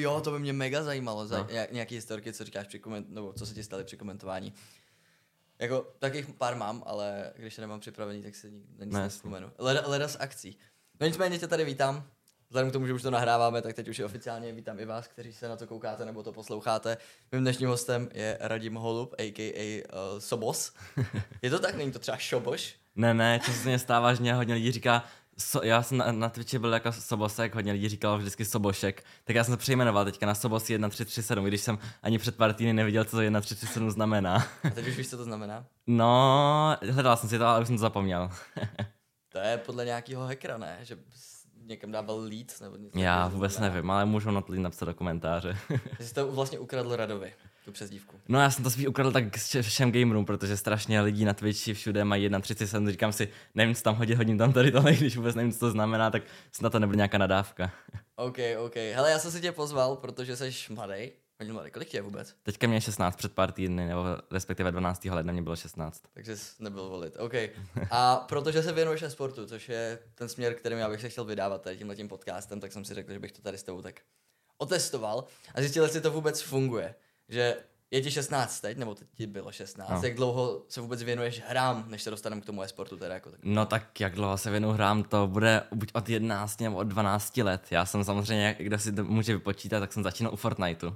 jo, to by mě mega zajímalo, za, No. nějaký historky, co říkáš při koment, nebo co se ti stali při komentování. Jako, takých pár mám, ale když je nemám připravený, tak se na nic No, jasně. nevzpomenu. Leda, leda z akcí. No nicméně tě tady vítám. Vzhledem k tomu, že už to nahráváme, tak teď už je oficiálně vítám i vás, kteří se na to koukáte nebo to posloucháte. Mým dnešním hostem je Radim Holub, a.k.a. Uh, Sobos. Je to tak? Není to třeba Šoboš? Ne, ne, často se mě stává, že mě hodně lidí říká, so, já jsem na, na Twitchi byl jako Sobosek, hodně lidí říkalo vždycky Sobošek, tak já jsem to přejmenoval teďka na Sobos 1337, i když jsem ani před pár týdny nevěděl, co to 1337 znamená. A teď už víš, co to znamená? No, hledal jsem si to, ale už jsem to zapomněl. To je podle nějakého hackera, ne? Že někam dával lead nebo něco. Já vůbec znamená. nevím, ale můžu na napsat do komentáře. Že jsi to vlastně ukradl Radovi, tu přezdívku. No já jsem to spíš ukradl tak vše- všem gamerům, protože strašně lidí na Twitchi všude mají 1.37, říkám si, nevím, co tam hodit, hodím tam tady tohle, když vůbec nevím, co to znamená, tak snad to nebude nějaká nadávka. OK, OK. Hele, já jsem si tě pozval, protože jsi mladý. Hodně mladý. Kolik tě je vůbec? Teďka mě je 16 před pár týdny, nebo respektive 12. ledna mě bylo 16. Takže jsi nebyl volit. OK. A protože se věnuješ sportu, což je ten směr, kterým já bych se chtěl vydávat tady tímhletím podcastem, tak jsem si řekl, že bych to tady s tebou tak otestoval a zjistil, jestli to vůbec funguje. Že je ti 16 teď, nebo teď ti bylo 16. No. Jak dlouho se vůbec věnuješ hrám, než se dostaneme k tomu e-sportu teda jako tak. No tak jak dlouho se věnu hrám, to bude buď od 11 nebo od 12 let. Já jsem samozřejmě, kdo si to může vypočítat, tak jsem začínal u Fortniteu.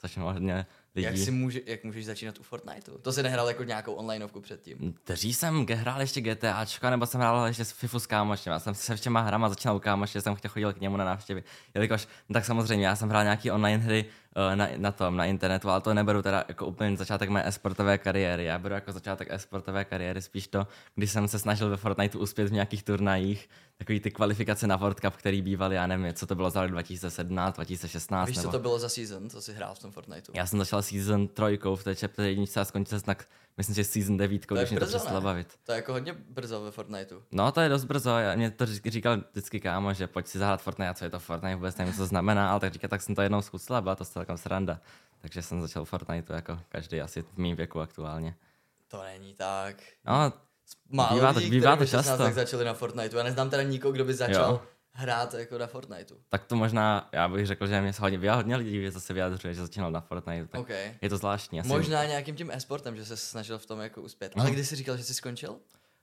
Což má hodně lidí. Jak, si může, jak můžeš začínat u Fortniteu? To si nehrál jako nějakou onlineovku předtím. Dřív jsem hrál ještě GTAčka, nebo jsem hrál ještě s FIFU s kámošem. Já jsem se všema hrama začínal u kámoše, jsem chtěl chodil k němu na návštěvy. Jelikož, no tak samozřejmě, já jsem hrál nějaký online hry na, na tom, na internetu, ale to neberu teda jako úplně začátek mé e-sportové kariéry. Já beru jako začátek e-sportové kariéry spíš to, když jsem se snažil ve Fortniteu uspět v nějakých turnajích, takový ty kvalifikace na World Cup, který bývaly, já nevím, co to bylo za rok 2017, 2016. Víš, co nebo... to bylo za season, co jsi hrál v tom Fortniteu? Já jsem začal season trojkou v té chapter jedničce a skončil jsem tak, myslím, že season devítkou, To je když mě to přestalo ne? bavit. To je jako hodně brzo ve Fortniteu. No, to je dost brzo. Já, mě to řík- říkal vždycky kámo, že pojď si zahrát Fortnite, a co je to Fortnite, vůbec nevím, co to znamená, ale tak říká, tak jsem to jednou zkusil a byla to celkem sranda. Takže jsem začal Fortnite jako každý asi v mým věku aktuálně. To není tak. No, Málo Bývá to- lidí, bývá to by 16 často. tak začali na Fortniteu. Já neznám teda nikoho, kdo by začal Jo. Hrát jako na Fortniteu. tak to možná, já bych řekl, že mě se hodně, hodně lidí zase vyjadřuje, že začínal na Fortnite, tak OK. je to zvláštní. Asi Možná nějakým tím e-sportem, že se snažil v tom jako uspět. Ale Mhm. kdy jsi říkal, že jsi skončil?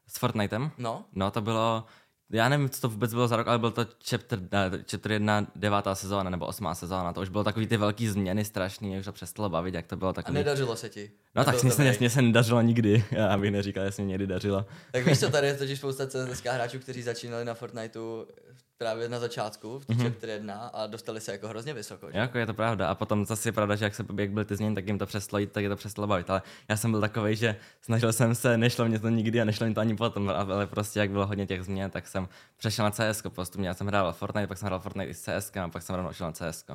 S Fortnitem? No. No, to bylo, já nevím, co to vůbec bylo za rok, ale byl to chapter, ne, chapter 1, devátá sezóna nebo osmá sezóna. To už bylo takový ty velký změny strašný, mě už to přestalo bavit, jak to bylo A takový. nedařilo se ti. No tak mě se, mě se nedařilo nikdy, já bych neříkal, že se mě někdy dařilo. Tak víš co, tady je totiž spousta CSK hráčů, kteří začínali na Fortniteu právě na začátku, v mm-hmm. chapter 1 a dostali se jako hrozně vysoko. že? Jako je to pravda. A potom zase je pravda, že jak se jak byly ty změny, tak jim to přestalo jít, tak je to přestalo bavit. Ale já jsem byl takový, že snažil jsem se, nešlo mě to nikdy a nešlo mi to ani potom, ale prostě jak bylo hodně těch změn, tak jsem přešel na CS postupně. Já jsem hrál Fortnite, pak jsem hrál Fortnite i s CS, a pak jsem rovnou šel na CS.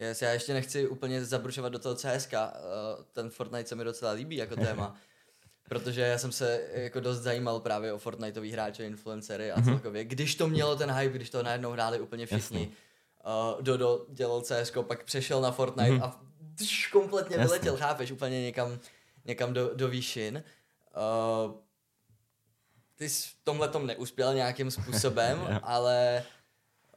Yes, já ještě nechci úplně zabrušovat do toho CSK, uh, ten Fortnite se mi docela líbí jako téma, protože já jsem se jako dost zajímal právě o Fortniteový hráče, influencery a celkově. Když to mělo ten hype, když to najednou hráli úplně všichni, uh, Dodo dělal CSK, pak přešel na Fortnite a tš, kompletně Jasně. vyletěl, chápeš, úplně někam, někam do, do výšin. Uh, ty jsi v tomhle tom neuspěl nějakým způsobem, ale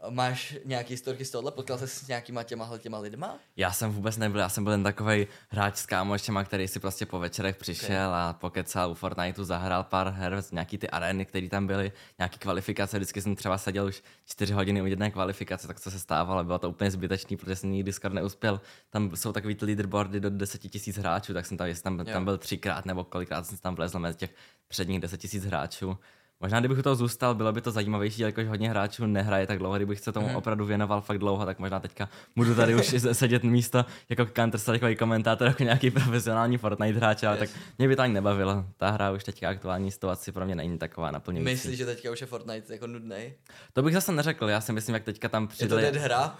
máš nějaký historky z tohohle? Potkal se s nějakýma těma těma lidma? Já jsem vůbec nebyl, já jsem byl jen takový hráč s kámošema, který si prostě po večerech přišel okay. a pokecal u Fortniteu, zahrál pár her, nějaký ty arény, které tam byly, nějaký kvalifikace, vždycky jsem třeba seděl už čtyři hodiny u jedné kvalifikace, tak co se stávalo, bylo to úplně zbytečný, protože jsem nikdy skoro neuspěl. Tam jsou takový ty leaderboardy do 10 tisíc hráčů, tak jsem tam, jestli tam, Jo. tam byl třikrát nebo kolikrát jsem tam vlezl mezi těch předních 10 tisíc hráčů. Možná kdybych u toho zůstal, bylo by to zajímavější, jakož hodně hráčů nehraje tak dlouho, kdybych se tomu Mhm. opravdu věnoval fakt dlouho, tak možná teďka budu tady už se- sedět místo jako counter strikeový komentátor, jako nějaký profesionální Fortnite hráč, ale Yes. tak mě by to ani nebavilo. Ta hra už teďka aktuální situaci pro mě není taková naplňující. Myslíš, že teďka už je Fortnite jako nudnej? To bych zase neřekl, já si myslím, jak teďka tam Je to přidali... dead hra?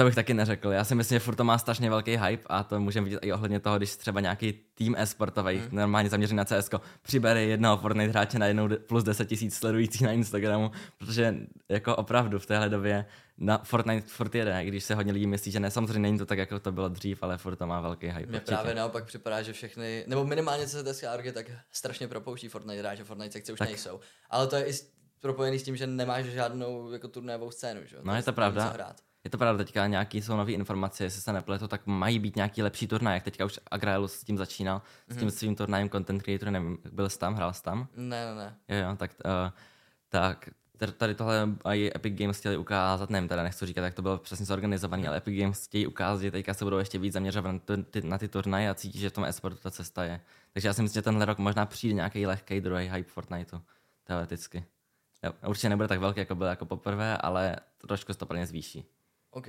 To bych taky neřekl. Já si myslím, že furt to má strašně velký hype a to můžeme vidět i ohledně toho, když třeba nějaký tým e-sportový, Hmm. mm. normálně zaměřený na CS, přibere jednoho Fortnite hráče na jednou plus 10 tisíc sledujících na Instagramu, protože jako opravdu v téhle době na Fortnite furt jede, i když se hodně lidí myslí, že ne, samozřejmě není to tak, jako to bylo dřív, ale furt to má velký hype. Mně právě naopak připadá, že všechny, nebo minimálně co se TSK Orgy, tak strašně propouští Fortnite hráče, Fortnite sekce už Tak. nejsou. Ale to je i propojený s tím, že nemáš žádnou jako turnajovou scénu, že? No, je to pravda. hrát. Je to pravda, teďka nějaký jsou nové informace, jestli se nepletu, tak mají být nějaký lepší turnaj, jak teďka už Agrael s tím začínal, mm-hmm. s tím svým turnajem Content Creator, nevím, byl jsi tam, hrál jsi tam? Ne, ne, ne. Jo, jo, tak, uh, tak tady tohle i Epic Games chtěli ukázat, nevím, teda nechci říkat, jak to bylo přesně zorganizovaný, ale Epic Games chtějí ukázat, že teďka se budou ještě víc zaměřovat na ty, na ty turnaje a cítí, že v tom esportu ta cesta je. Takže já si myslím, že tenhle rok možná přijde nějaký lehký druhý hype Fortniteu, teoreticky. Jo, určitě nebude tak velký, jako byl jako poprvé, ale trošku se to plně zvýší. OK.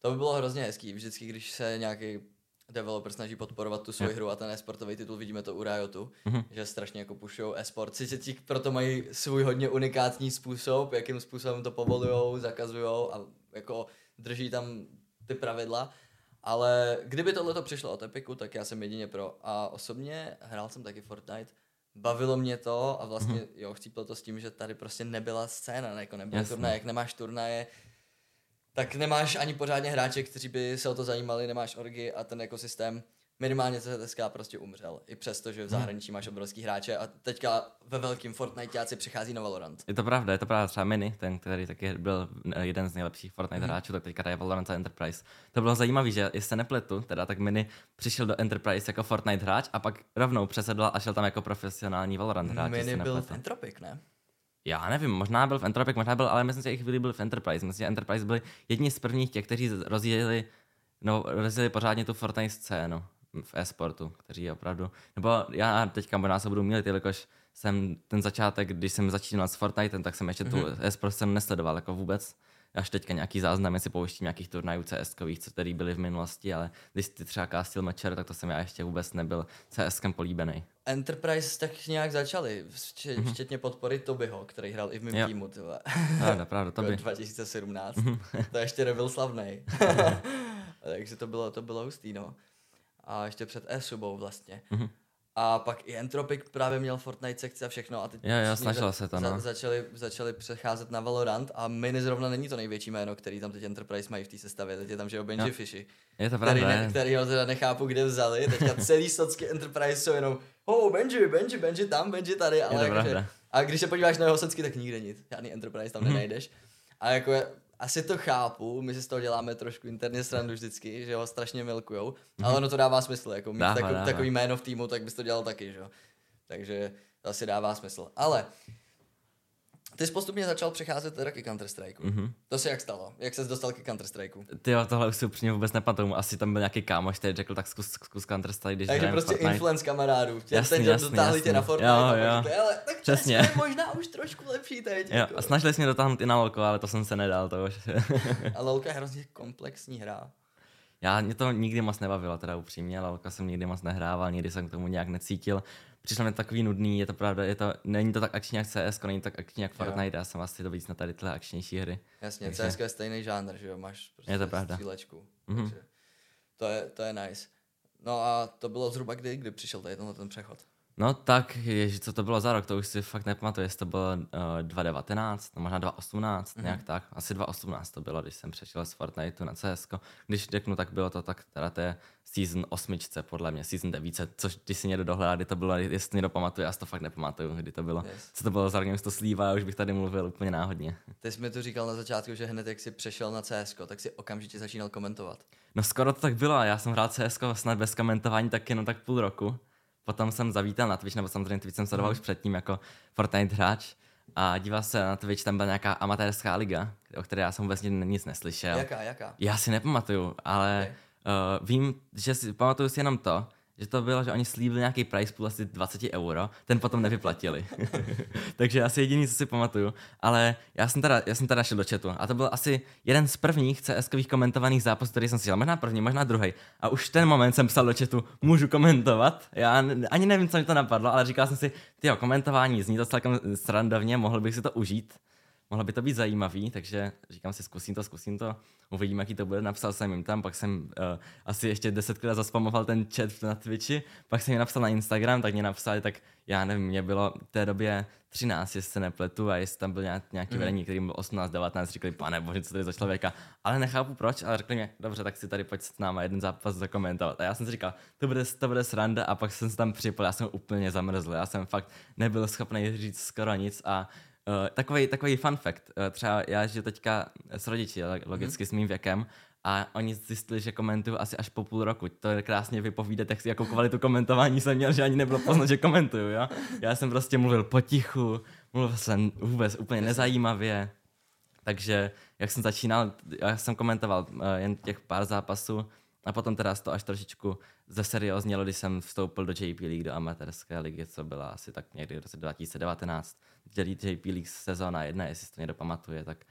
To by bylo hrozně hezký, vždycky, když se nějaký developer snaží podporovat tu svoji hru a ten e-sportový titul, vidíme to u Riotu, mm-hmm. že strašně jako pušou e-sport. Sice ti proto mají svůj hodně unikátní způsob, jakým způsobem to povolujou, zakazujou a jako drží tam ty pravidla. Ale kdyby tohle to přišlo od Epiku, tak já jsem jedině pro. A osobně hrál jsem taky Fortnite, bavilo mě to a vlastně, mm-hmm. jo, chcíplo to s tím, že tady prostě nebyla scéna, jako nebyl turnaj, jak nemáš turnaje, tak nemáš ani pořádně hráče, kteří by se o to zajímali, nemáš orgy a ten ekosystém minimálně CSK prostě umřel. I přesto, že v hmm. zahraničí máš obrovský hráče a teďka ve velkým Fortniteáci přichází na Valorant. Je to pravda, je to pravda. Třeba Mini, ten, který taky byl jeden z nejlepších Fortnite hmm. hráčů, tak teďka je Valorant a Enterprise. To bylo zajímavé, že jestli se nepletu, teda tak Mini přišel do Enterprise jako Fortnite hráč a pak rovnou přesedl a šel tam jako profesionální Valorant hráč. Mini byl v Entropic, ne? Já nevím, možná byl v Entropic, možná byl, ale myslím si, že chvíli byl v Enterprise. Myslím, že Enterprise byli jedni z prvních těch, kteří rozjeli, no, rozjeli pořádně tu Fortnite scénu v e-sportu, kteří opravdu, nebo já teďka možná se budu mílit, jelikož jsem ten začátek, když jsem začínal s Fortnite, tak jsem ještě mm-hmm. tu mhm. e-sport jsem nesledoval jako vůbec až teďka nějaký záznam, si pouštím nějakých turnajů cs co tady byly v minulosti, ale když ty třeba castil matcher, tak to jsem já ještě vůbec nebyl CS-kem políbený. Enterprise tak nějak začali, včet, mm-hmm. včetně podpory Tobyho, který hrál i v mém jo. týmu. Tyhle. Pravda, pravda, Toby. 2017. Mm-hmm. to ještě nebyl slavný. Takže to bylo, to bylo hustý, no. A ještě před e-subou vlastně. Mm-hmm. A pak i Entropic právě měl Fortnite sekci a všechno. A teď jo, jo, snažil se to, no. za, začali, začali přecházet na Valorant a Mini zrovna není to největší jméno, který tam teď Enterprise mají v té sestavě. Teď je tam, že jo, Benji jo. Fishy. Je to pravda. Který, ne, který ho teda nechápu, kde vzali. Teďka celý socky Enterprise jsou jenom oh, Benji, Benji, Benji tam, Benji tady. Ale jako, že, a když se podíváš na jeho socky, tak nikde nic. Žádný Enterprise tam mm-hmm. nenajdeš. A jako asi to chápu, my si z toho děláme trošku interně srandu vždycky, že ho strašně milkujou, mm-hmm. ale ono to dává smysl, jako mít dává, takový, dává. takový jméno v týmu, tak bys to dělal taky, že jo. Takže to asi dává smysl. Ale ty jsi postupně začal přecházet teda ke counter strike mm-hmm. To se jak stalo? Jak ses dostal ke counter strike Ty jo, tohle už si upřímně vůbec nepamatuju. Asi tam byl nějaký kámoš, který řekl, tak zkus, zkus Counter-Strike, když Takže prostě Fortnite. influence kamarádů. Tě, jasný, ten jasný, dotáhli jasný. tě na Fortnite jo, jo. Řekli, ale tak Přesně. je možná už trošku lepší teď. Jo, jako. a snažili jsme dotáhnout i na LoLko, ale to jsem se nedal. To už. a LoLko je hrozně komplexní hra. Já mě to nikdy moc nebavilo, teda upřímně, LoLka jsem nikdy moc nehrával, nikdy jsem k tomu nějak necítil přišlo mi takový nudný, je to pravda, je to, není to tak akční jak CS, není to tak akční jak Fortnite, já jsem asi to víc na tady tyhle akčnější hry. Jasně, takže... CS je stejný žánr, že jo, máš prostě je to pravda. střílečku, mm-hmm. to je, to je nice. No a to bylo zhruba kdy, kdy přišel tady tenhle ten přechod? No tak, ježi, co to bylo za rok, to už si fakt nepamatuju, jestli to bylo uh, eh, 2019, no možná 2018, mm-hmm. nějak tak, asi 2018 to bylo, když jsem přešel z Fortniteu na CS. Když řeknu, tak bylo to tak, teda je season 8, podle mě, season 9, což když si někdo dohledá, kdy to bylo, jestli někdo pamatuje, já si to fakt nepamatuju, kdy to bylo. Yes. Co to bylo za rok, to slívá, já už bych tady mluvil úplně náhodně. Ty jsi mi to říkal na začátku, že hned jak jsi přešel na CS, tak si okamžitě začínal komentovat. No skoro to tak bylo, já jsem hrál CS snad bez komentování tak jenom tak půl roku potom jsem zavítal na Twitch, nebo samozřejmě Twitch jsem sledoval mm. už předtím jako Fortnite hráč a díval se na Twitch, tam byla nějaká amatérská liga, o které já jsem vůbec nic neslyšel. Jaká, jaká? Já si nepamatuju, ale okay. uh, vím, že si pamatuju si jenom to, že to bylo, že oni slíbili nějaký price pool asi 20 euro, ten potom nevyplatili. Takže asi jediný, co si pamatuju. Ale já jsem, teda, já jsem teda šel do chatu a to byl asi jeden z prvních cs komentovaných zápasů, který jsem si dělal. Možná první, možná druhý. A už ten moment jsem psal do chatu, můžu komentovat. Já ani nevím, co mi to napadlo, ale říkal jsem si, ty komentování zní to celkem srandovně, mohl bych si to užít mohlo by to být zajímavý, takže říkám si, zkusím to, zkusím to, uvidím, jaký to bude. Napsal jsem jim tam, pak jsem uh, asi ještě desetkrát zaspamoval ten chat na Twitchi, pak jsem jim napsal na Instagram, tak mě napsali, tak já nevím, mě bylo v té době 13, jestli se nepletu, a jestli tam byl nějaký, mm. vedení, který byl 18, 19, říkali, pane bože, co to je za člověka. Ale nechápu proč, ale řekli mě, dobře, tak si tady pojď s náma jeden zápas zakomentovat. A já jsem si říkal, to bude, to bude sranda, a pak jsem se tam připojil, já jsem úplně zamrzl, já jsem fakt nebyl schopný říct skoro nic a Uh, takový, takový fun fact. Uh, třeba já žiju teďka s rodiči, logicky mm-hmm. s mým věkem, a oni zjistili, že komentuju asi až po půl roku. To je krásně vypovídat, jak si jakou kvalitu komentování jsem měl, že ani nebylo poznat, že komentuju, jo. Já jsem prostě mluvil potichu, mluvil jsem vůbec úplně nezajímavě. Takže jak jsem začínal, já jsem komentoval uh, jen těch pár zápasů a potom teda to až trošičku zeserióznělo, když jsem vstoupil do JP League, do amatérské ligy, co byla asi tak někdy v roce 2019. JP League sezóna jedna, jestli si to někdo pamatuje, tak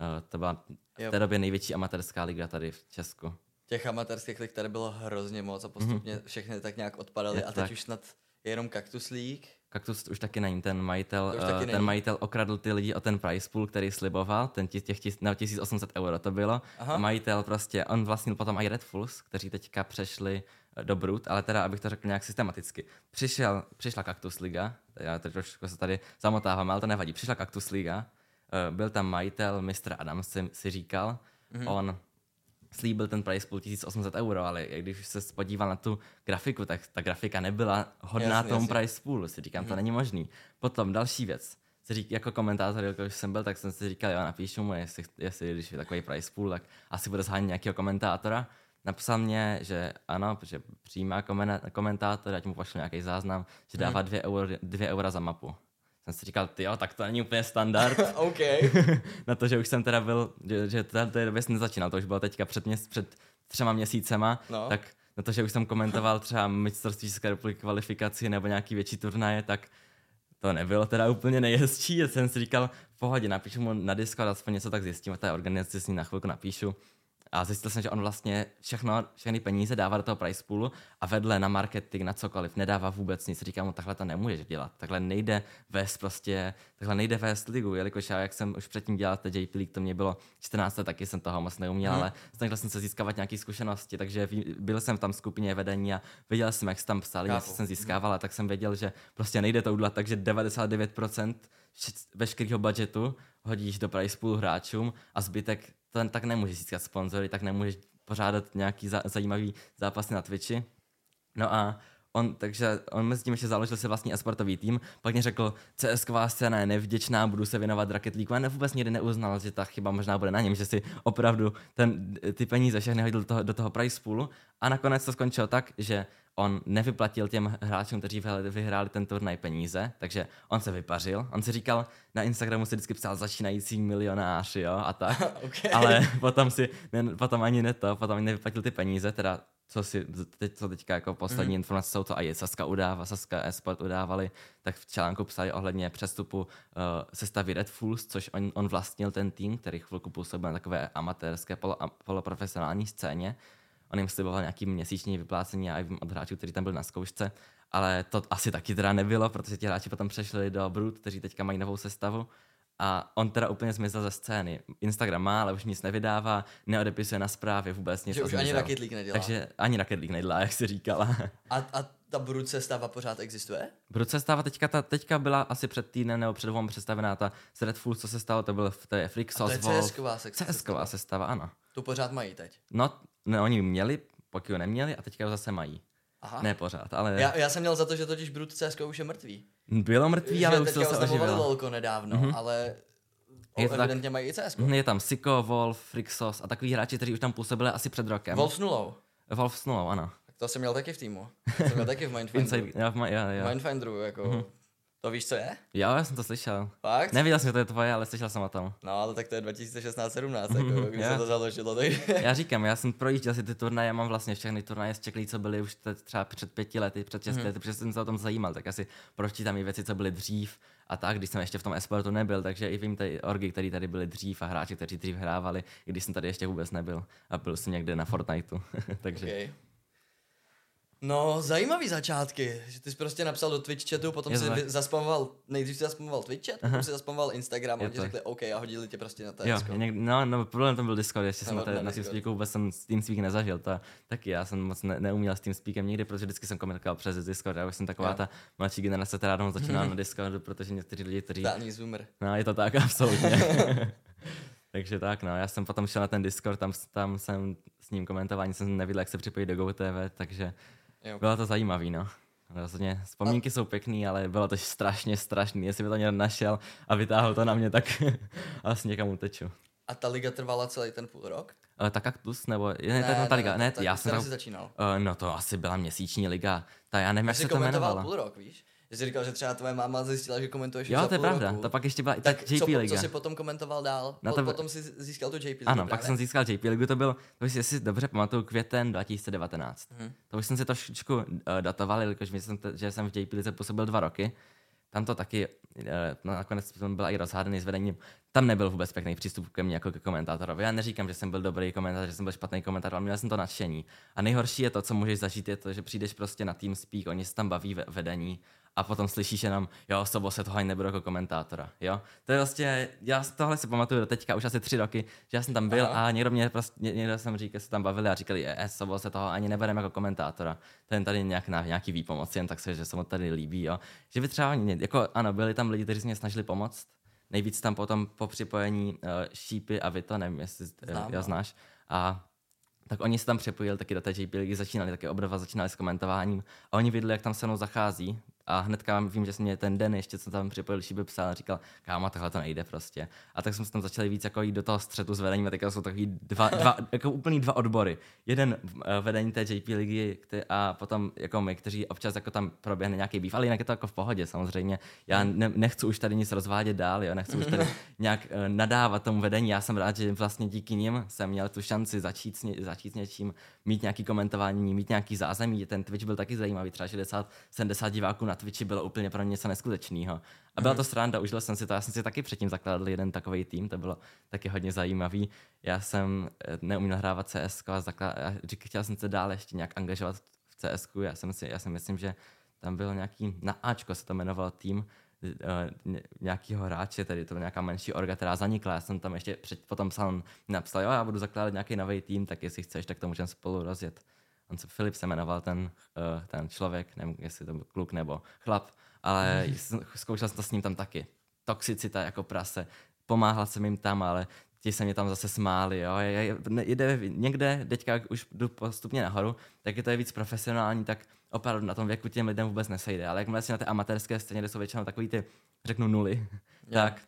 uh, to byla v té době největší amatérská liga tady v Česku. Těch amatérských lig tady bylo hrozně moc a postupně mm-hmm. všechny tak nějak odpadaly je a teď tak. už snad je jenom Cactus League. Cactus už taky není, ten majitel, uh, ten není. majitel okradl ty lidi o ten price pool, který sliboval, ten těch, těch tis, no, 1800 euro to bylo. Aha. A majitel prostě, on vlastnil potom i Red Fools, kteří teďka přešli do Brut, ale teda, abych to řekl nějak systematicky. Přišel, přišla Cactus Liga, já teď trošku se tady zamotávám, ale to nevadí. Přišla Cactus Liga, uh, byl tam majitel, Mr. Adams si, si říkal, mm-hmm. on slíbil ten price pool 1800 euro, ale když se podíval na tu grafiku, tak ta grafika nebyla hodná jasně, tomu jasně. price poolu. Si říkám, mm-hmm. to mhm. není možný. Potom další věc. Si řík, jako komentátor, jako když jsem byl, tak jsem si říkal, jo, napíšu mu, jestli, jestli když je takový price pool, tak asi bude zhánět nějakého komentátora. Napsal mě, že ano, že přijímá komentátor, ať mu pošlu nějaký záznam, že dává 2 mhm. euro, dvě eura za mapu jsem si říkal, ty jo, tak to není úplně standard. OK. na to, že už jsem teda byl, že, že teda té době jsem nezačínal, to už bylo teďka před, měs, před třema měsícema, no. tak na to, že už jsem komentoval třeba mistrovství České republiky kvalifikaci nebo nějaký větší turnaje, tak to nebylo teda úplně nejhezčí. Já jsem si říkal, v pohodě, napíšu mu na Discord, aspoň něco tak zjistím, a té organizaci s ním na chvilku napíšu. A zjistil jsem, že on vlastně všechno, všechny peníze dává do toho price poolu a vedle na marketing, na cokoliv, nedává vůbec nic. Říkám mu, takhle to nemůžeš dělat. Takhle nejde vést prostě, takhle nejde vést ligu, jelikož já, jak jsem už předtím dělal té JP League, to mě bylo 14 let, taky jsem toho moc neuměl, hmm. ale snažil jsem se získávat nějaké zkušenosti, takže byl jsem tam v skupině vedení a viděl jsem, jak se tam psali, jak jsem získával, tak jsem věděl, že prostě nejde to udělat, takže 99% veškerého budgetu hodíš do price poolu hráčům a zbytek ten tak nemůžeš získat sponzory, tak nemůžeš pořádat nějaký za, zajímavý zápasy na Twitchi. No a on, takže on mezi tím ještě založil si vlastní esportový tým, pak mě řekl, CSK scéna je nevděčná, budu se věnovat Rocket League, a vůbec nikdy neuznal, že ta chyba možná bude na něm, že si opravdu ten, ty peníze všechny hodil do toho, do toho price poolu a nakonec to skončilo tak, že on nevyplatil těm hráčům, kteří vyhráli ten turnaj peníze, takže on se vypařil. On si říkal, na Instagramu si vždycky psal začínající milionář, jo, a tak. okay. Ale potom si, ne, potom ani ne to, potom ani nevyplatil ty peníze, teda co si teď, co teďka jako poslední mm. informace jsou to a je Saska udává, Saska Esport udávali, tak v článku psali ohledně přestupu uh, sestavy Red Fools, což on, on vlastnil ten tým, který chvilku působil na takové amatérské polo, poloprofesionální scéně On jim sliboval nějaký měsíční vyplácení, já vím od hráčů, kteří tam byli na zkoušce, ale to asi taky teda nebylo, protože ti hráči potom přešli do Brut, kteří teďka mají novou sestavu. A on teda úplně zmizel ze scény. Instagram má, ale už nic nevydává, neodepisuje na zprávy, vůbec nic. Že už ani Rocket nedělá. Takže ani Rocket League nedělá, jak si říkala. A, a ta Brut sestava pořád existuje? Brut sestava teďka, ta, teďka byla asi před týdnem nebo před dvou představená ta z Red Full, co se stalo, to byl v té Flixos, to je CSková, CSková sestava, ano. Tu pořád mají teď? No, ne, oni měli, pokud ho neměli a teďka ho zase mají. Aha. Ne pořád, ale... Já, já jsem měl za to, že totiž Brut CSK už je mrtvý. Bylo mrtvý, že ale už se oživilo. Lolko nedávno, mm-hmm. ale je to evidentně tak, mají i CSK. Je tam Siko, Wolf, Frixos a takový hráči, kteří už tam působili asi před rokem. Wolf s nulou. Wolf s nulou, ano. Tak to jsem měl taky v týmu. To jsem měl taky v Mindfinderu. Inside, já, v, já, já. Mindfinderu, jako... Mm-hmm. To víš, co je? Jo, já jsem to slyšel. Fakt? Nevěděl jsem, že to je tvoje, ale slyšel jsem o tom. No, ale tak to je 2016-17, jako, když se to založilo. Tak... já říkám, já jsem projížděl si ty turnaje, já mám vlastně všechny turnaje z Čeklí, co byly už třeba před pěti lety, před šesti mm. lety, protože jsem se o tom zajímal, tak asi pročítám i věci, co byly dřív a tak, když jsem ještě v tom esportu nebyl, takže i vím ty orgy, které tady byly dřív a hráči, kteří dřív hrávali, i když jsem tady ještě vůbec nebyl a byl jsem někde na Fortniteu. takže okay. No, zajímavý začátky, že ty jsi prostě napsal do Twitch chatu, potom si zaspamoval, nejdřív si zaspamoval Twitch chat, potom si zaspamoval Instagram a ti řekli OK a hodili tě prostě na. Jo, něk, no, no, problém tam byl Discord, jestli jsem na, na, na TeamSpeaku vůbec jsem s TeamSpeak nezažil, to, taky já jsem moc ne, neuměl s TeamSpeakem nikdy, protože vždycky jsem komunikoval přes Discord, já už jsem taková jo. ta mladší generace, která doma začínala na Discordu, protože někteří lidi, kteří... Totální zoomer. No, je to tak, absolutně. Takže tak, no, já jsem potom šel na ten Discord, tam, tam jsem s ním komentování, jsem neviděl, jak se připojí do GoTV, takže Jo. Bylo to zajímavý, no. rozhodně vzpomínky jsou pěkný, ale bylo to strašně strašný. Jestli by to někdo našel a vytáhl to na mě, tak asi někam uteču. A ta liga trvala celý ten půl rok? Uh, ta kaktus, nebo ne, ne, ne, ta liga, ne, ta, já jsem tam začínal. uh, no to asi byla měsíční liga, ta já nevím, Já jak se to jmenovala. půl rok, víš? Že jsi říkal, že třeba tvoje máma zjistila, že komentuješ Jo, to je pravda, roku. to pak ještě byla tak JP co, liga. co jsi potom komentoval dál? Na Po, to- potom jsi získal tu JP ligu Ano, pak právě? jsem získal JP ligu, to byl, to si, jestli si dobře pamatuju, květen 2019. Mhm. To už jsem si trošičku uh, datoval, jelikož my jsem, t- že jsem v JP lize působil dva roky. Tam to taky, uh, no, nakonec jsem byl i rozhádaný s vedením. Tam nebyl vůbec pěkný přístup ke mně jako ke komentátorovi. Já neříkám, že jsem byl dobrý komentátor, že jsem byl špatný komentátor, ale měl jsem to nadšení. A nejhorší je to, co můžeš zažít, je to, že přijdeš prostě na TeamSpeak, oni se tam baví ve vedení a potom slyšíš jenom, jo, Sobo se toho ani nebudu jako komentátora, jo. To je vlastně, já tohle si pamatuju do teďka už asi tři roky, že já jsem tam byl Aha. a někdo mě prostě, ně- někdo jsem říkal, se tam bavili a říkali, je, Sobo se toho ani nebereme jako komentátora, ten tady nějak na nějaký výpomoc, jen tak se, že se mu tady líbí, jo. Že by třeba, jako ano, byli tam lidi, kteří se mě snažili pomoct, nejvíc tam potom po připojení uh, šípy a vy to, nevím, jestli Znám, já no. znáš, a tak oni se tam přepojili taky do té JP ligy, začínali taky obdova, začínali s komentováním a oni viděli, jak tam se mnou zachází a hnedka vím, že jsem mě ten den ještě, co tam připojil šíby psal a říkal, kámo, tohle to nejde prostě. A tak jsme se tam začali víc jako jít do toho střetu s vedením a teďka jsou takový dva, dva jako úplný dva odbory. Jeden eh, vedení té JP ligy a potom jako my, kteří občas jako tam proběhne nějaký býv, ale jinak je to jako v pohodě samozřejmě. Já ne, nechci už tady nic rozvádět dál, jo, nechci už tady nějak eh, nadávat tomu vedení. Já jsem rád, že vlastně díky nim jsem měl tu šanci začít s, ně, začít s něčím, mít nějaký komentování, mít nějaký zázemí. Ten Twitch byl taky zajímavý, třeba 60-70 diváků na Twitchi bylo úplně pro mě něco neskutečného. A byla to sranda, užil jsem si to, já jsem si taky předtím zakládal jeden takový tým, to bylo taky hodně zajímavý. Já jsem eh, neuměl hrávat CS a zaklá... a chtěl jsem se dál ještě nějak angažovat v CS. Já, jsem si, já si myslím, že tam byl nějaký, na Ačko se to jmenoval tým, eh, ně- nějakýho hráče, tedy to byla nějaká menší orga, která zanikla. Já jsem tam ještě před, potom psal, napsal, jo, já budu zakládat nějaký nový tým, tak jestli chceš, tak to můžeme spolu rozjet. On se Filip se jmenoval ten, uh, ten člověk, nevím, jestli to byl kluk nebo chlap, ale zkoušel jsem to s ním tam taky. Toxicita jako prase. Pomáhal jsem jim tam, ale ti se mě tam zase smáli, jo. Je, je, ne- jde někde, teďka už jdu postupně nahoru, tak je to je víc profesionální, tak opravdu na tom věku těm lidem vůbec nesejde. Ale jakmile si na té amatérské scéně, kde jsou většinou takový ty, řeknu nuly, tak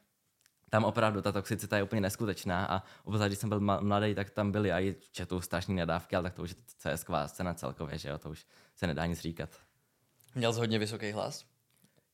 tam opravdu ta toxicita je úplně neskutečná a obzvlášť, když jsem byl mladý, tak tam byly i chatu strašné nadávky, ale tak to už je CSK scéna celkově, že jo, to už se nedá nic říkat. Měl jsi hodně vysoký hlas?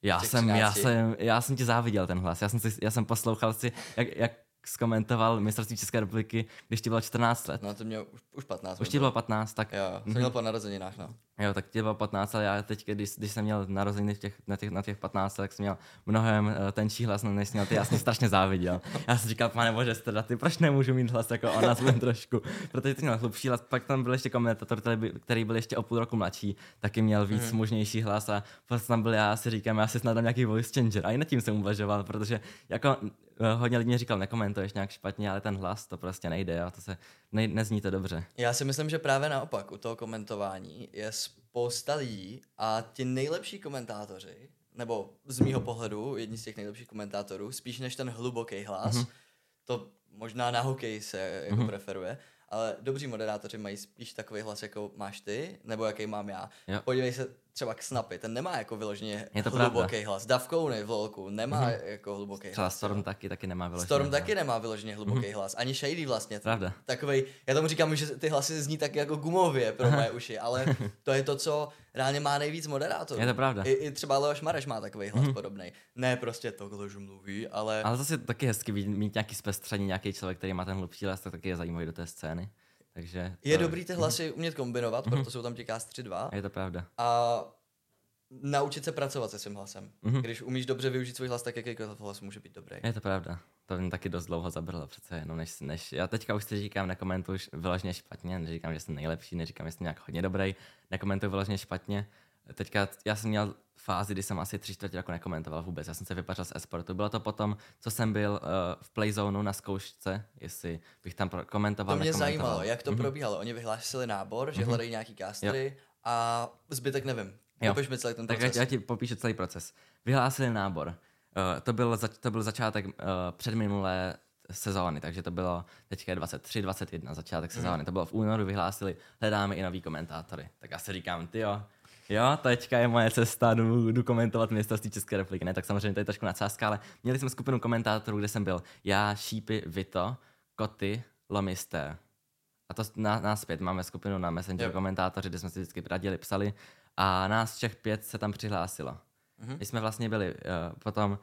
Já jsem, já 13. jsem, já jsem ti záviděl ten hlas. Já jsem, si, já jsem poslouchal si, jak, jak zkomentoval mistrovství České republiky, když ti bylo 14 let. No to mě už, už 15. Už ti bylo 15, tak Jo, jsem měl po narozeninách, no. Jo, tak bylo 15, ale já teď, když, když jsem měl narozeniny v těch, na, těch, na těch 15, tak jsem měl mnohem uh, tenčí hlas, než jsi měl ty, já jsem strašně záviděl. Já jsem říkal, pane bože, teda ty, proč nemůžu mít hlas jako on, aspoň trošku, protože ty měl hlubší hlas, pak tam byl ještě komentátor, který, by- který byl ještě o půl roku mladší, taky měl víc mm. mužnější hlas a prostě tam byl já, si říkám, já si snad dám nějaký voice changer a i nad tím jsem uvažoval, protože jako eh, hodně lidí říkal, nekomentuješ nějak špatně, ale ten hlas to prostě nejde, jo, to se, ne, nezní to dobře. Já si myslím, že právě naopak u toho komentování je spousta lidí a ti nejlepší komentátoři, nebo z mýho pohledu jedni z těch nejlepších komentátorů, spíš než ten hluboký hlas, Mhm. mm-hmm. to možná na hokej se jako mm-hmm. preferuje, ale dobří moderátoři mají spíš takový hlas, jako máš ty, nebo jaký mám já. Jo. Podívej se třeba k Snapy, ten nemá jako vyloženě Je to hluboký pravda. hlas. Davkouny v LOLku nemá mm-hmm. jako hluboký Třeba hlas. Storm taky, taky nemá vyloženě. Storm hlas. taky nemá vyloženě hluboký mm-hmm. hlas, ani Shady vlastně. Pravda. Takovej, já tomu říkám, že ty hlasy zní tak jako gumově pro moje uši, ale to je to, co reálně má nejvíc moderátorů. Je to pravda. I, i třeba Leoš Mareš má takový hlas mm-hmm. podobný. Ne prostě to, že mluví, ale, Ale zase taky hezky mít nějaký zpestření, nějaký člověk, který má ten hlubší hlas, tak taky je zajímavý do té scény. Takže je to, dobrý ty hlasy umět kombinovat, proto jsou tam ti cast 3-2 Je to pravda. a naučit se pracovat se svým hlasem. Mhm. Když umíš dobře využít svůj hlas, tak jakýkoliv hlas může být dobrý. Je to pravda. To mě taky dost dlouho zabralo přece jenom, než, než já teďka už si říkám, nekomentuji vyloženě špatně, neříkám, že jsem nejlepší, neříkám, že jsem nějak hodně dobrý, nekomentuji vyloženě špatně. Teďka já jsem měl fázi, kdy jsem asi tři čtvrtě jako nekomentoval vůbec. Já jsem se vypařil z esportu. Bylo to potom, co jsem byl uh, v Playzonu na zkoušce, jestli bych tam pro- komentoval, To mě zajímalo, jak to Mhm. probíhalo. Oni vyhlásili nábor, že hledají nějaký castery a zbytek nevím. Jo. Popiš mi celý ten Tak proces. já, já ti popíšu celý proces. Vyhlásili nábor. Uh, to, byl zač- to byl začátek uh, předminulé sezóny, takže to bylo teďka je 23, 21, začátek sezóny. To bylo v únoru, vyhlásili, hledáme i nový komentátory. Tak já si říkám, ty jo, Jo, teďka je moje cesta, jdu, jdu komentovat mistrovství České republiky. Ne, tak samozřejmě to je trošku nadsázka, ale měli jsme skupinu komentátorů, kde jsem byl já, Šípy, Vito, Koty, Lomisté. A to na, nás pět, máme skupinu na Messenger Jo. komentátoři, kde jsme si vždycky radili, psali a nás všech pět se tam přihlásilo. Mhm. My jsme vlastně byli uh, potom, uh,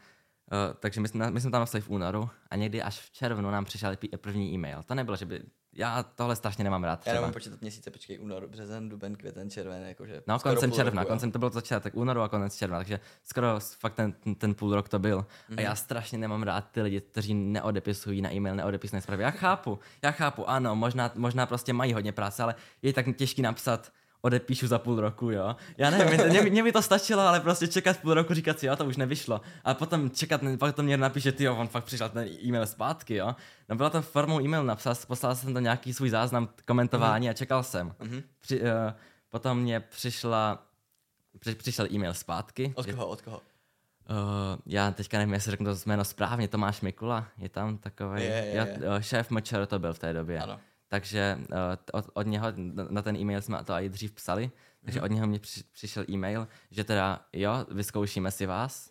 takže my jsme, my jsme tam napsali v únoru a někdy až v červnu nám přišel první e-mail. To nebylo, že by, já tohle strašně nemám rád Já třeba. nemám počítat měsíce, počkej, únor, březen, duben, květen, červen, jakože. No, skoro koncem června, roku, koncem to byl začátek únoru a konec června, takže skoro fakt ten, ten, ten půl rok to byl. Mm-hmm. A já strašně nemám rád ty lidi, kteří neodepisují na e-mail, neodepisují zprávy. Já chápu, já chápu, ano, možná, možná prostě mají hodně práce, ale je tak těžký napsat, odepíšu za půl roku, jo. Já nevím, mě, mě by to stačilo, ale prostě čekat půl roku, říkat si, jo, to už nevyšlo. A potom čekat, pak to mě napíše, ty jo, on fakt přišel ten e-mail zpátky, jo. No byla to formou e-mail napsal, poslal jsem to nějaký svůj záznam komentování a čekal jsem. Mhm. Při, uh, potom mě přišla, při, přišel e-mail zpátky. Od koho, od koho? Uh, já teďka nevím, jestli řeknu to jméno správně, Tomáš Mikula, je tam takový. Je, je, je. šéf MČR to byl v té době. Ano. Takže t- od, od něho, na- ten e-mail jsme to i dřív psali, takže Mhm. od něho při, přišel e-mail, že teda jo, vyzkoušíme si vás.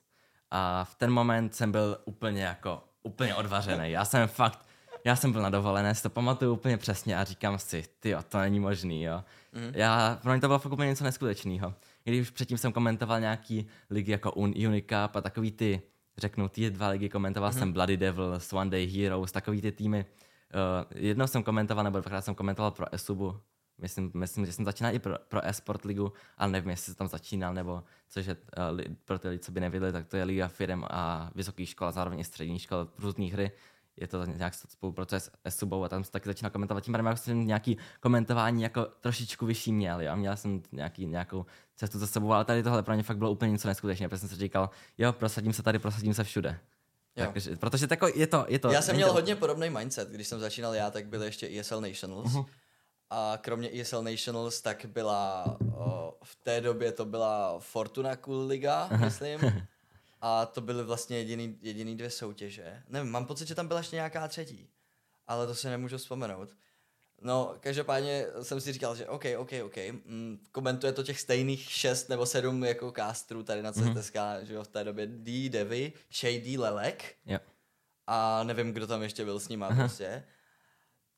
A v ten moment jsem byl úplně jako, úplně odvařený. Já jsem fakt, já jsem byl na dovolené, si to pamatuju úplně přesně a říkám si, ty to není možný, jo. Mhm. Já, pro mě to bylo fakt úplně něco neskutečného. Když už předtím jsem komentoval nějaký ligy jako Un, Unicap a takový ty, řeknu, ty dva ligy, komentoval Mhm. jsem Bloody Devils, One Day Heroes, takový ty týmy. Uh, jednou jsem komentoval, nebo dvakrát jsem komentoval pro Esubu. Myslím, myslím, že jsem začínal i pro, pro e-sport ligu, ale nevím, jestli jsem tam začínal, nebo což je uh, li, pro ty lidi, co by nevěděli, tak to je liga firm a vysokých škol, a zároveň i střední škol, různých hry. Je to nějak spolupracuje s Esubou a tam jsem taky začínal komentovat. Tím pádem jako jsem nějaký komentování jako trošičku vyšší měl, jo. Měl jsem nějaký, nějakou cestu za sebou, ale tady tohle pro mě fakt bylo úplně něco neskutečného, protože jsem si říkal, jo, prosadím se tady, prosadím se všude. Takže, protože tako, je to, je to. Já jsem měl to, hodně podobný mindset, když jsem začínal já, tak byly ještě ESL Nationals. Mhm. A kromě ESL Nationals, tak byla, o, v té době to byla Fortuna Cool Liga, myslím. A to byly vlastně jediný, jediný dvě soutěže. Nevím, mám pocit, že tam byla ještě nějaká třetí. Ale to si nemůžu vzpomenout. No, každopádně jsem si říkal, že OK, OK, OK, mm, komentuje to těch stejných šest nebo sedm jako casterů tady na CTSK, mm-hmm. že jo, v té době D, Devy, Shady, Lelek Jo, a nevím, kdo tam ještě byl s nima prostě.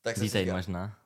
Tak jsem říkal, možná.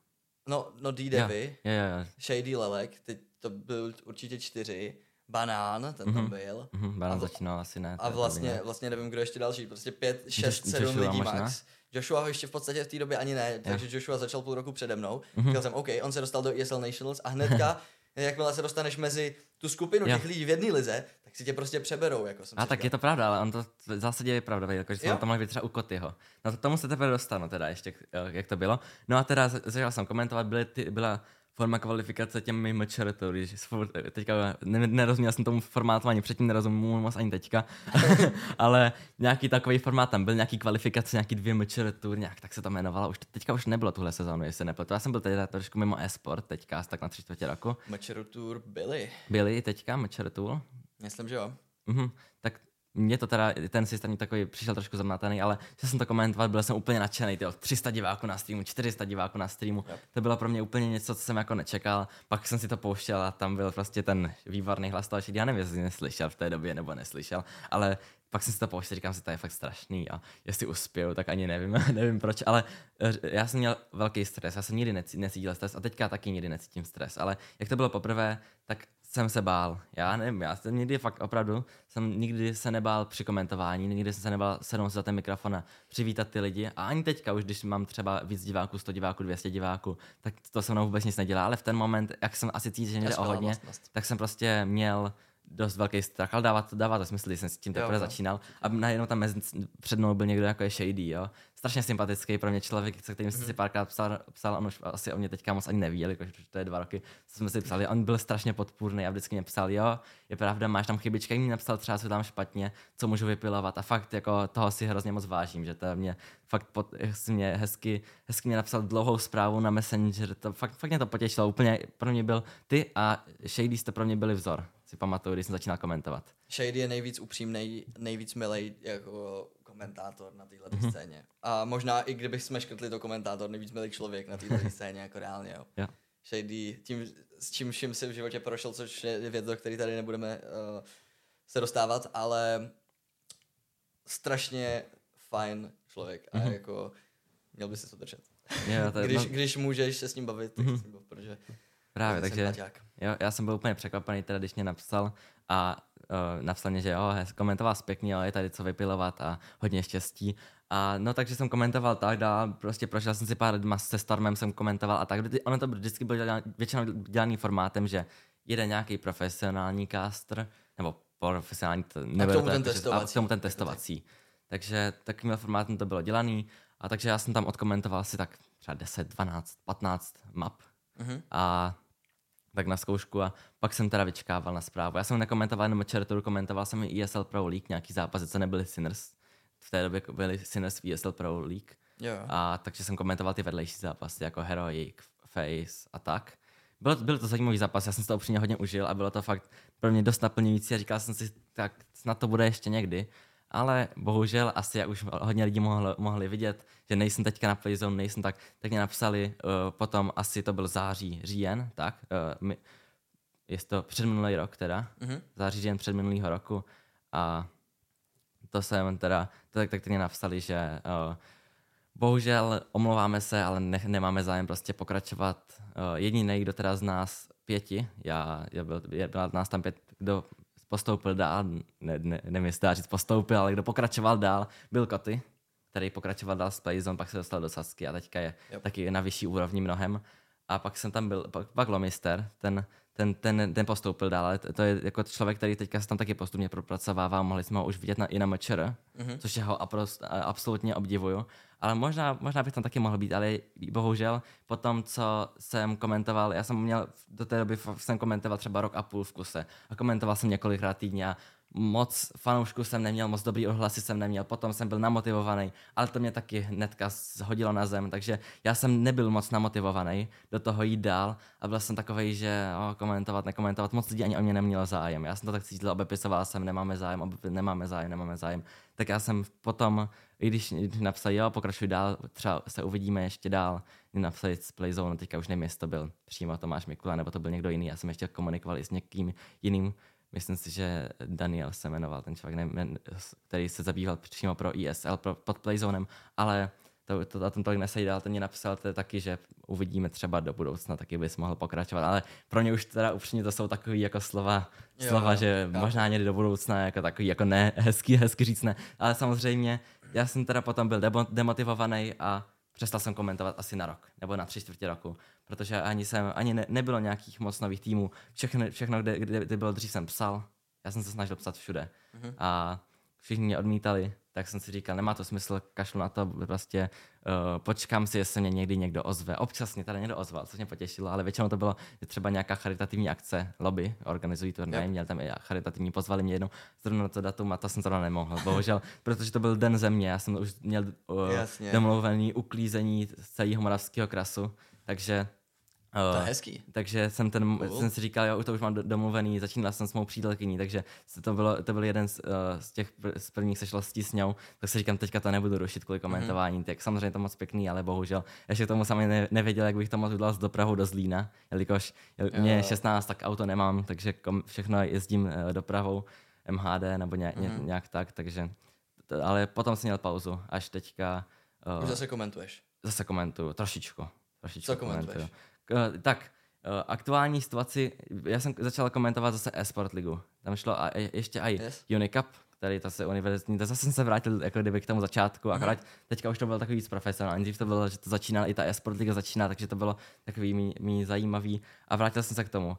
no, no D, Devy, jo, jo, jo. Shady, Lelek, teď to byl určitě čtyři, Banán, ten tam byl. Mhm, A Baran vl- začínal asi ne. A vlastně, vlastně nevím, kdo ještě další, prostě pět, šest, sedm lidí možná? max. Joshua ho ještě v podstatě v té době ani ne, takže Joshua začal půl roku přede mnou. Mhm. Říkal jsem, OK, on se dostal do ESL Nationals a hnedka, jakmile se dostaneš mezi tu skupinu těch lidí v jedné lize, tak si tě prostě přeberou, jako jsem A tak říkal. je to pravda, ale on to v zásadě je pravda, jako, že jsme to mohli být třeba u Kotyho. No to tomu se teprve dostanu teda ještě, jak to bylo. No a teda začal jsem komentovat, byly ty, byla forma kvalifikace těmi mečeretou, když s- furt- teďka ne, nerozuměl jsem tomu formátu ani předtím, nerozumím moc ani teďka, ale nějaký takový formát tam byl, nějaký kvalifikace, nějaký dvě mečeretur, nějak tak se to jmenovalo, už to, teďka už nebylo tuhle sezónu, jestli nepletu. Já jsem byl teda trošku mimo e-sport teďka, tak na tři čtvrtě roku. Mačero Tour byli, Byli teďka mečeretul, myslím, že jo. Mhm, tak mě to teda, ten systém takový přišel trošku zamataný, ale že jsem to komentoval, byl jsem úplně nadšený, tyjo, 300 diváků na streamu, 400 diváků na streamu, Yep. to bylo pro mě úplně něco, co jsem jako nečekal, pak jsem si to pouštěl a tam byl prostě ten výborný hlas toho, já nevím, jestli neslyšel v té době nebo neslyšel, ale pak jsem si to pouštěl, říkám si, to je fakt strašný a jestli uspěju, tak ani nevím, nevím proč, ale eh, já jsem měl velký stres, já jsem nikdy necítil stres a teďka taky nikdy necítím stres, ale jak to bylo poprvé, tak jsem se bál. Já nevím, já jsem nikdy fakt opravdu, jsem nikdy se nebál při komentování, nikdy jsem se nebál sednout za ten mikrofon a přivítat ty lidi. A ani teďka už, když mám třeba víc diváků, 100 diváků, 200 diváků, tak to se mnou vůbec nic nedělá. Ale v ten moment, jak jsem asi cítil, že mě jde o hodně, tak jsem prostě měl dost velký strach, ale dává to, dává to smysl, když jsem s tím teprve začínal. A najednou tam mezi, před mnou byl někdo jako je Shady, jo. Strašně sympatický pro mě člověk, se kterým jsem si párkrát psal, psal, on už asi o mě teďka moc ani neví, jelikož to je dva roky, co jsme si psali. On byl strašně podpůrný a vždycky mě psal, jo, je pravda, máš tam chybičky, mi napsal třeba, co tam špatně, co můžu vypilovat a fakt jako toho si hrozně moc vážím, že to mě fakt pod, mě hezky, hezky mě napsal dlouhou zprávu na Messenger, to fakt, fakt mě to potěšilo, úplně pro mě byl ty a Shady jste pro mě byli vzor, si pamatuju, když jsem začínal komentovat. Shady je nejvíc upřímný, nejvíc milej jako komentátor na této Mhm. scéně. A možná i kdybych jsme škrtli to komentátor, nejvíc milý člověk na této scéně, jako reálně, jo. Jo. Shady, tím s čím vším si v životě prošel, což je věc, do který tady nebudeme uh, se dostávat, ale strašně fajn člověk a mm-hmm. jako měl by si to držet. Jo, to je, když, no... když můžeš se s ním bavit, tak mm-hmm. s ním bav, protože Právě, takže jo, já jsem byl úplně překvapený, teda, když mě napsal a uh, napsal mě, že jo, komentoval pěkně, jo, je tady co vypilovat a hodně štěstí. A no takže jsem komentoval tak, dál, prostě prošel jsem si pár lidma se Stormem, jsem komentoval a tak. Ono to vždycky bylo dělaný, většinou dělaný formátem, že jede nějaký profesionální caster, nebo profesionální, to nebude a k tomu ten testovací. A k tomu ten testovací. Takže takovým formátem to bylo dělaný. A takže já jsem tam odkomentoval si tak třeba 10, 12, 15 map. Mm-hmm. A tak na zkoušku a pak jsem teda vyčkával na zprávu. Já jsem nekomentoval jenom Čertoru, komentoval jsem i ESL Pro League, nějaký zápasy, co nebyly Sinners. V té době byly Sinners v ESL Pro League. Jo. A takže jsem komentoval ty vedlejší zápasy, jako Heroic, Face a tak. Bylo, byl to zajímavý zápas, já jsem to upřímně hodně užil a bylo to fakt pro mě dost naplňující a říkal jsem si, tak snad to bude ještě někdy. Ale bohužel asi, jak už hodně lidí mohli, mohli vidět, že nejsem teďka na Playzone, nejsem tak, tak mě napsali uh, potom, asi to byl září, říjen, tak, uh, my, je to předminulý rok teda, mm-hmm. září, říjen předminulýho roku a to jsem teda, to tak, tak mě napsali, že uh, bohužel omlouváme se, ale ne, nemáme zájem prostě pokračovat. Uh, jediný, kdo teda z nás pěti, já, já byl, byla nás tam pět, kdo postoupil dál, ne, ne, nevím, jestli dá říct postoupil, ale kdo pokračoval dál, byl Koty, který pokračoval dál s Playzone, pak se dostal do Sasky a teďka je yep. taky na vyšší úrovni mnohem. A pak jsem tam byl, pak, pak Lomister, ten, ten, ten, ten postoupil dál, to je jako člověk, který teďka se tam taky postupně propracovává, mohli jsme ho už vidět na, i na MČR, mm-hmm. což já ho absolutně obdivuju ale možná, možná bych tam taky mohl být, ale bohužel po tom, co jsem komentoval, já jsem měl, do té doby jsem komentoval třeba rok a půl v kuse a komentoval jsem několikrát týdně a moc fanoušků jsem neměl, moc dobrý ohlasy jsem neměl, potom jsem byl namotivovaný, ale to mě taky hnedka zhodilo na zem, takže já jsem nebyl moc namotivovaný do toho jít dál a byl jsem takový, že o, komentovat, nekomentovat, moc lidí ani o mě nemělo zájem. Já jsem to tak cítil, obepisoval jsem, nemáme zájem, obepis, nemáme zájem, nemáme zájem. Tak já jsem potom, i když napsal, jo, pokračuj dál, třeba se uvidíme ještě dál, napsali z Playzone, teďka už nevím, jestli to byl přímo Tomáš Mikula, nebo to byl někdo jiný, já jsem ještě komunikoval i s někým jiným myslím si, že Daniel se jmenoval ten člověk, ne, který se zabýval přímo pro ESL, pro, pod Playzonem, ale to, to, to tom tolik nesejdal, ten mě napsal to taky, že uvidíme třeba do budoucna, taky bys mohl pokračovat, ale pro ně už teda upřímně to jsou takový jako slova, jo, slova, že jo. možná někdy do budoucna jako takový jako ne, hezký, hezky říct ne, ale samozřejmě já jsem teda potom byl demotivovaný a přestal jsem komentovat asi na rok, nebo na tři čtvrtě roku, protože ani jsem, ani ne, nebylo nějakých moc nových týmů. Všechno, všechno kde, kde, kde bylo dřív, jsem psal. Já jsem se snažil psat všude. Mm-hmm. A všichni mě odmítali, tak jsem si říkal, nemá to smysl, kašlu na to, prostě uh, počkám si, jestli mě někdy někdo ozve. Občas mě tady někdo ozval, což mě potěšilo, ale většinou to bylo třeba nějaká charitativní akce, lobby, organizují to, yep. měl tam i charitativní, pozvali mě jednou zrovna na to datum a to jsem zrovna nemohl, bohužel, protože to byl den země, já jsem už měl uh, domluvený uklízení celého moravského krasu, takže to je hezký. Takže jsem, ten, cool. jsem si říkal, jo, to už mám domluvený, začínal jsem s mou přítelkyní, takže to, bylo, to byl jeden z, uh, z těch pr- z prvních sešlostí s ňou, tak si říkám, teďka to nebudu rušit kvůli komentování, mm-hmm. tak samozřejmě to moc pěkný, ale bohužel ještě tomu sami ne, nevěděl, jak bych to mohl udělat z dopravu do Zlína, jelikož mě je 16, tak auto nemám, takže kom, všechno jezdím uh, dopravou MHD nebo ně, mm-hmm. nějak tak, takže, to, ale potom jsem měl pauzu, až teďka... Uh, už zase komentuješ. Zase komentuju, trošičku. trošičku Co komentuješ? Komentuju. Uh, tak, uh, aktuální situaci, já jsem začal komentovat zase e-sport ligu. Tam šlo a ještě i yes. Unicup, který to se univerzitní, to zase jsem se vrátil jako kdyby k tomu začátku, akorát mm. teďka už to bylo takový víc profesionální, dřív to bylo, že to začínalo, i ta e-sport liga začíná, takže to bylo takový mý, mý zajímavý a vrátil jsem se k tomu.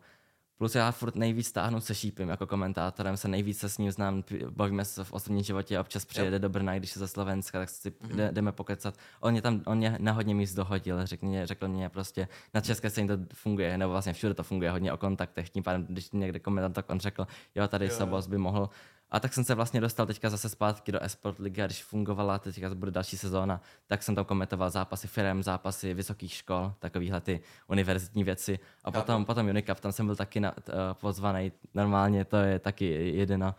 Plus já furt nejvíc stáhnu se šípem jako komentátorem, se nejvíc se s ním znám, bavíme se v osobním životě, občas přijede do Brna, když je ze Slovenska, tak si mm-hmm. jdeme pokecat. On mě tam, on mě na hodně míst dohodil, řekl mě, řekl mě prostě, na české scéně to funguje, nebo vlastně všude to funguje hodně o kontaktech, tím pádem, když někde komentátor, tak on řekl, jo, tady jo. Sabos by mohl a tak jsem se vlastně dostal teďka zase zpátky do Esport Ligy a když fungovala, teďka bude další sezóna, tak jsem tam komentoval zápasy firm, zápasy vysokých škol, takovýhle ty univerzitní věci. A potom, potom Unicap, tam jsem byl taky na, uh, pozvaný. Normálně to je taky jedno.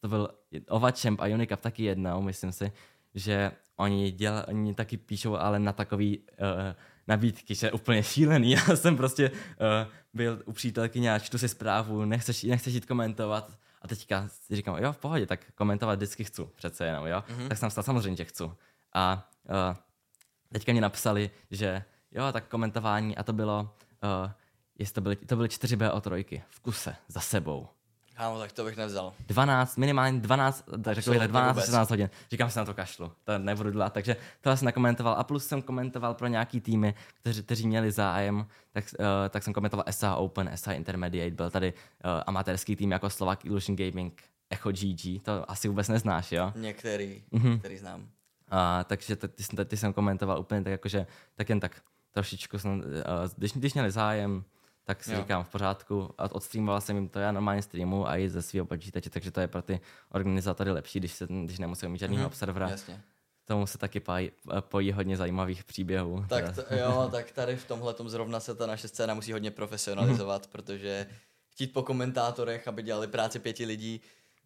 To byl Ovachamp a Unicap taky jednou, myslím si, že oni, děl, oni taky píšou, ale na takový uh, nabídky, že úplně šílený. Já jsem prostě uh, byl u přítelkyně a čtu si zprávu, nechceš, nechceš jít komentovat. A teďka si říkám, jo, v pohodě, tak komentovat vždycky chci, přece jenom, jo. Mm-hmm. Tak jsem vstal, samozřejmě, že chci. A uh, teďka mi napsali, že jo, tak komentování a to bylo, uh, jestli to byly, to byly 4 BO trojky v kuse, za sebou. Kámo, tak to bych nevzal. 12, minimálně 12, tak řekl bych 12 16 hodin. Říkám si na to kašlu, to nebudu dělat. Takže to jsem nakomentoval a plus jsem komentoval pro nějaký týmy, kteří, kteří měli zájem, tak, uh, tak jsem komentoval SA Open, SA Intermediate, byl tady uh, amatérský tým jako Slovak Illusion Gaming, Echo GG, to asi vůbec neznáš, jo? Některý, mm-hmm. který znám. A, takže ty, ty, ty jsem komentoval úplně tak jakože, tak jen tak trošičku jsem, uh, když, když měli zájem, tak si jo. říkám v pořádku. A odstreamoval jsem jim to já normálně streamu a i ze svého počítače, takže to je pro ty organizátory lepší, když, se, když nemusí mít žádného mm-hmm. servera. Jasně. Tomu se taky pojí, pojí hodně zajímavých příběhů. Tak to, jo, tak tady v tomhle zrovna se ta naše scéna musí hodně profesionalizovat, mm-hmm. protože chtít po komentátorech, aby dělali práci pěti lidí,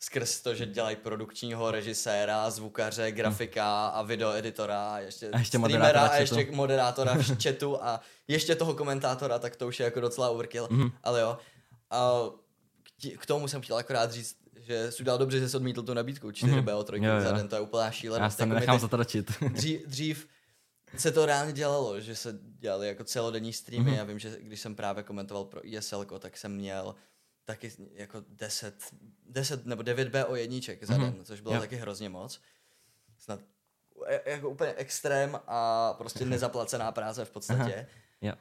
skrz to, že dělají produkčního režiséra, zvukaře, grafika a videoeditora a ještě, a ještě streamera a ještě moderátora v chatu a ještě toho komentátora, tak to už je jako docela overkill, mm-hmm. ale jo. A k tomu jsem chtěl akorát říct, že jsi udělal dobře, že jsi odmítl tu nabídku 4 mm-hmm. BO 3 za den, to je úplná šílenost. Já se jako nechám zatročit. dřív, dřív se to reálně dělalo, že se dělali jako celodenní streamy. Mm-hmm. Já vím, že když jsem právě komentoval pro ESL, tak jsem měl taky jako 10, 10 nebo 9 BO jedniček za mm-hmm. den, což bylo jo. taky hrozně moc. Snad jako úplně extrém a prostě nezaplacená práce v podstatě. Aha. Jo.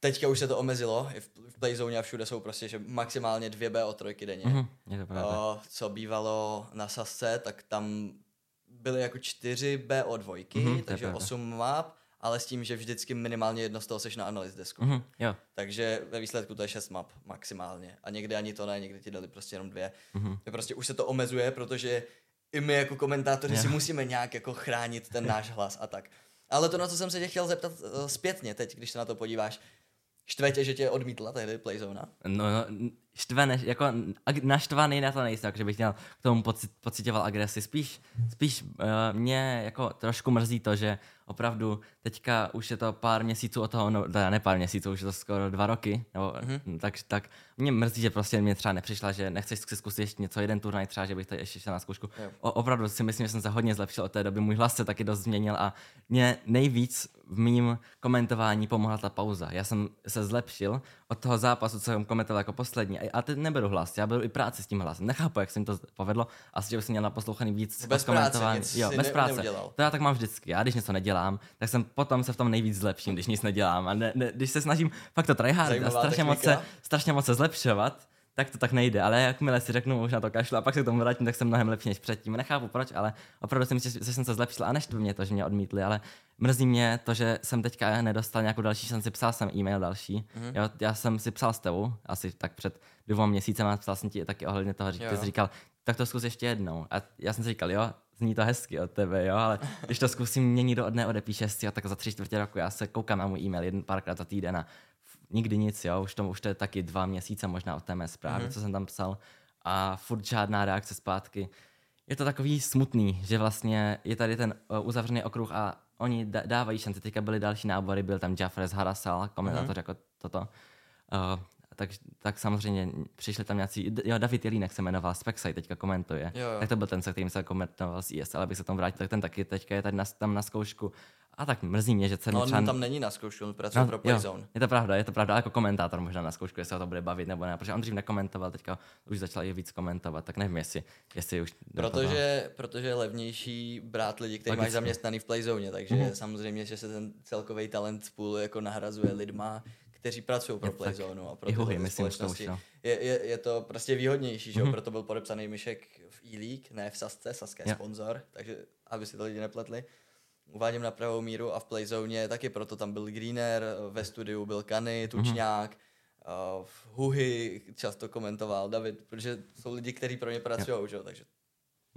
Teďka už se to omezilo, i v, v Playzone a všude jsou prostě že maximálně dvě BO trojky denně. Mm-hmm. Je to o, co bývalo na Sasce, tak tam byly jako čtyři BO dvojky, mm-hmm, takže osm map ale s tím, že vždycky minimálně jedno z toho seš na analyst desku. Mm-hmm, jo. Takže ve výsledku to je 6 map maximálně. A někdy ani to ne, někdy ti dali prostě jenom dvě. Mm-hmm. Prostě už se to omezuje, protože i my jako komentátoři yeah. si musíme nějak jako chránit ten náš hlas a tak. Ale to, na co jsem se tě chtěl zeptat uh, zpětně teď, když se na to podíváš, štve tě, že tě odmítla tehdy Playzona? No, no štve, ne, jako naštvaný na to nejsem, že bych měl k tomu pocit, pocitoval agresi. Spíš, spíš uh, mě jako trošku mrzí to, že opravdu teďka už je to pár měsíců od toho, no ne pár měsíců, už je to skoro dva roky, nebo, mm-hmm. tak, tak mě mrzí, že prostě mě třeba nepřišla, že nechceš si zkusit ještě něco, jeden turnaj třeba, že bych to ještě šel na zkoušku. O, opravdu si myslím, že jsem se hodně zlepšil od té doby, můj hlas se taky dost změnil a mě nejvíc v mým komentování pomohla ta pauza. Já jsem se zlepšil od toho zápasu, co jsem komentoval jako poslední. A teď neberu hlas, já beru i práci s tím hlasem. Nechápu, jak se mi to povedlo. Asi, že bych měl naposlouchaný víc bez komentování. Práce, jo, bez ne, práce. Neudělal. To já tak mám vždycky. Já když něco nedělám, tak jsem potom se v tom nejvíc zlepším, když nic nedělám. A ne, ne, když se snažím fakt to tryhard a strašně moc, se, strašně moc se zlepšovat, tak to tak nejde, ale jakmile si řeknu, už na to kašlu a pak se k tomu vrátím, tak jsem mnohem lepší než předtím. Nechápu proč, ale opravdu si myslím, že jsem se zlepšil a neštve mě to, že mě odmítli, ale mrzí mě to, že jsem teďka nedostal nějakou další šanci, psal jsem e-mail další. Mm-hmm. Jo, já jsem si psal s tebou, asi tak před dvou měsícem a psal jsem ti taky ohledně toho, že ty jsi říkal, tak to zkus ještě jednou. A já jsem si říkal, jo, zní to hezky od tebe, jo, ale když to zkusím, mě nikdo od neodepíše, jo, tak za tři čtvrtě roku já se koukám na můj e-mail jeden párkrát za týden a nikdy nic, jo, už to, už to je taky dva měsíce možná od té mé zprávy, mm-hmm. co jsem tam psal a furt žádná reakce zpátky. Je to takový smutný, že vlastně je tady ten uh, uzavřený okruh a oni dávají šanci. Teďka byly další nábory, byl tam Jafres Harasal, komentátor mm-hmm. jako toto. Uh, tak, tak samozřejmě přišli tam nějací, jo, David Jelínek se jmenoval, Spexaj teďka komentuje. Jo, jo. Tak to byl ten, se kterým se komentoval z ISL, aby se tam vrátil, tak ten taky teďka je tady na, tam na zkoušku a tak mrzí mě, že celý no, on tam není na zkoušku, on pracuje no, pro Playzone. Je to pravda, je to pravda, jako komentátor možná na zkoušku, jestli ho to bude bavit nebo ne, protože on dřív nekomentoval, teďka už začal i víc komentovat, tak nevím, jestli, jestli už... Protože, protože je levnější brát lidi, kteří mají zaměstnaný v Playzone, takže mm-hmm. samozřejmě, že se ten celkový talent pool jako nahrazuje lidma, kteří pracují pro Playzone a pro huhy, myslím, společnosti. No. Je, je, je, to prostě výhodnější, že mm-hmm. proto byl podepsaný Myšek v e-League, ne v Sasce, Saska je sponzor, takže aby si to lidi nepletli uvádím na pravou míru a v Playzone taky proto tam byl Greener, ve studiu byl Kany, mhm. Tučňák, mm-hmm. v Huhy často komentoval David, protože jsou lidi, kteří pro ně pracují, že? takže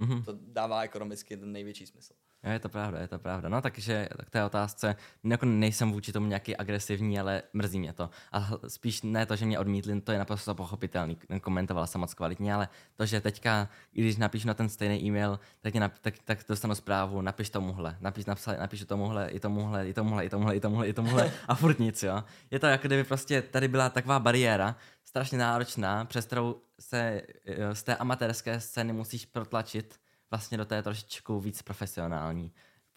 mm-hmm. to dává ekonomicky ten největší smysl. Jo, je to pravda, je to pravda. No takže k té otázce, jako nejsem vůči tomu nějaký agresivní, ale mrzí mě to. A spíš ne to, že mě odmítli, to je naprosto pochopitelný, komentovala jsem moc kvalitně, ale to, že teďka, když napíšu na ten stejný e-mail, tak, nap, tak, tak dostanu zprávu, napiš tomuhle, napiš, napsal, napíšu tomuhle, i tomuhle, i tomuhle, i tomuhle, i tomuhle, i tomuhle a furt nic, jo. Je to jako kdyby prostě tady byla taková bariéra, strašně náročná, přes kterou se z té amatérské scény musíš protlačit vlastně do té trošičku víc profesionální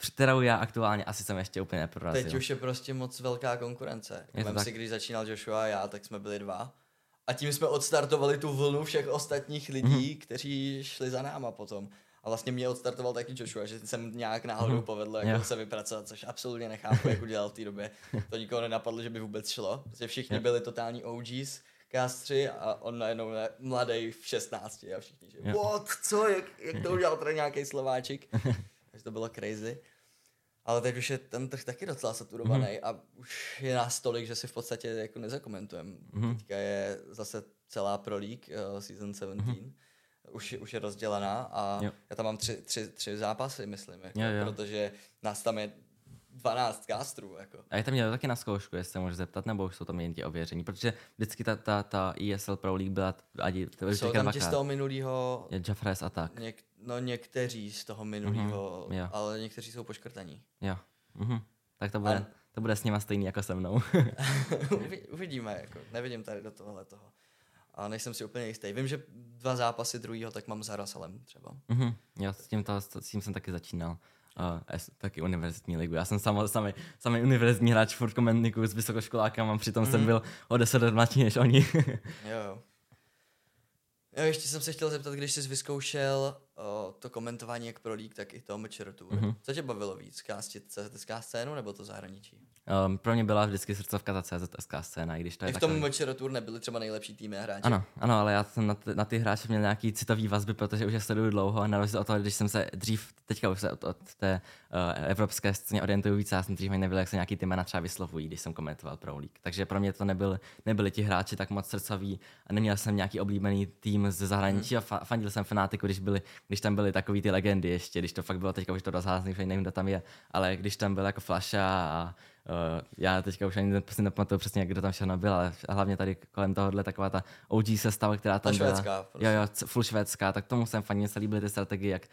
kterou já aktuálně asi jsem ještě úplně neprorazil. Teď už je prostě moc velká konkurence. Vem si, když začínal Joshua a já, tak jsme byli dva. A tím jsme odstartovali tu vlnu všech ostatních lidí, mm-hmm. kteří šli za náma potom. A vlastně mě odstartoval taky Joshua, že jsem nějak náhodou mm-hmm. povedl jako yeah. se vypracovat, což absolutně nechápu, jak udělal v té době. To nikoho nenapadlo, že by vůbec šlo. Protože všichni yeah. byli totální OGs, Kastři a on najednou je mladý v 16 a všichni, že yeah. what, co, jak, jak to udělal tady nějaký Slováčik. Takže to bylo crazy. Ale teď už je ten trh taky docela saturovaný mm-hmm. a už je nás tolik, že si v podstatě jako nezakomentujeme. Mm-hmm. Teďka je zase celá Pro League uh, Season 17. Mm-hmm. Už, už je rozdělená a jo. já tam mám tři, tři, tři zápasy, myslím, jako, jo, jo. protože nás tam je 12 kástrů. Jako. A je tam měl taky na zkoušku, jestli se můžeš zeptat, nebo už jsou tam jen ti ověření, protože vždycky ta, ta, ta ESL Pro League byla, adi, to jsou tam ti z toho minulého... Je Jeffres a tak. Něk, no někteří z toho minulého, mm-hmm, ale někteří jsou poškrtaní. Jo. Mm-hmm. Tak to bude, a... to bude s nima stejný jako se mnou. Uvidíme, jako. nevidím tady do tohohle toho. A nejsem si úplně jistý. Vím, že dva zápasy druhýho tak mám s Harasalem třeba. Mm-hmm. Já s tím, to, s tím jsem taky začínal uh, taky univerzitní ligu. Já jsem sam, sami, sami univerzitní hráč, furt komentikuju s vysokoškolákama, přitom mm. jsem mhm. byl o 10 let mladší než oni. jo, jo. Jo, ještě jsem se chtěl zeptat, když jsi vyzkoušel o, to komentování jak pro League, tak i to Matcher Tour. Mm-hmm. Co tě bavilo víc? Kástit CZSK scénu nebo to zahraničí? Um, pro mě byla vždycky srdcovka ta CZSK scéna, i když to je I v tom takový... Tour nebyly třeba nejlepší týmy a hráči? Ano, ano, ale já jsem na, na ty hráče měl nějaký citový vazby, protože už je sleduju dlouho a na rozdíl od toho, když jsem se dřív, teďka už se od, od té evropské scéně orientuju víc, já jsem dřív nebyl, jak se nějaký ty jména třeba vyslovují, když jsem komentoval pro League. Takže pro mě to nebyl, nebyli ti hráči tak moc srdcoví a neměl jsem nějaký oblíbený tým ze zahraničí hmm. a fandil jsem fanatiku, když, byli, když tam byly takový ty legendy ještě, když to fakt bylo teďka už to rozházný, nevím, kdo tam je, ale když tam byl jako Flasha a Uh, já teďka už ani prostě nepamatuju přesně, kdo tam všechno byl, ale hlavně tady kolem tohohle taková ta OG sestava, která tam ta byla. Švédská, prostě. Jo, jo, full švédská, tak tomu jsem fajně se líbily ty strategie, jak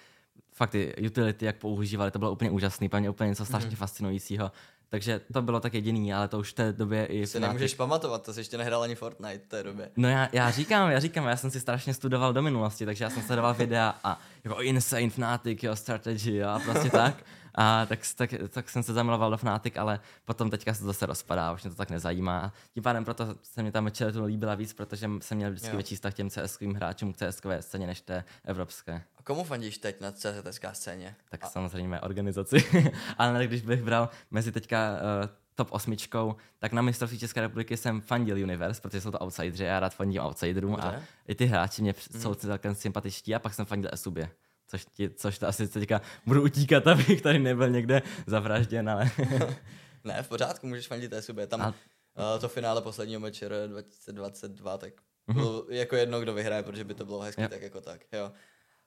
fakt ty utility, jak používali, to bylo úplně úžasný, mě úplně něco strašně mm. fascinujícího. Takže to bylo tak jediný, ale to už v té době i... Si nemůžeš pamatovat, to jsi ještě nehrál ani Fortnite v té době. No já, já říkám, já říkám, já jsem si strašně studoval do minulosti, takže já jsem sledoval videa a jako Insane Fnatic, jo, strategy a prostě tak. A tak, tak, tak jsem se zamiloval do Fnatic, ale potom teďka se to zase rozpadá, už mě to tak nezajímá. Tím pádem proto se mi ta Mečeletu líbila víc, protože jsem měl vždycky jo. větší vztah těm cs hráčům k cs scéně než té evropské. A komu fandíš teď na CSK scéně? Tak A... samozřejmě organizaci. ale když bych bral mezi teďka uh, top osmičkou, tak na mistrovství České republiky jsem fandil Universe, protože jsou to outsidři a já rád fandím outsiderům a i ty hráči mě mm. jsou celkem sympatičtí a pak jsem fandil Esubě. Což, ti, což to asi teďka budu utíkat, abych tady nebyl někde zavražděn, ale... ne, v pořádku, můžeš fandit SUB. Tam a... uh, to finále posledního mečer 2022, tak mm-hmm. bylo jako jedno, kdo vyhraje, protože by to bylo hezky yep. tak jako tak, jo.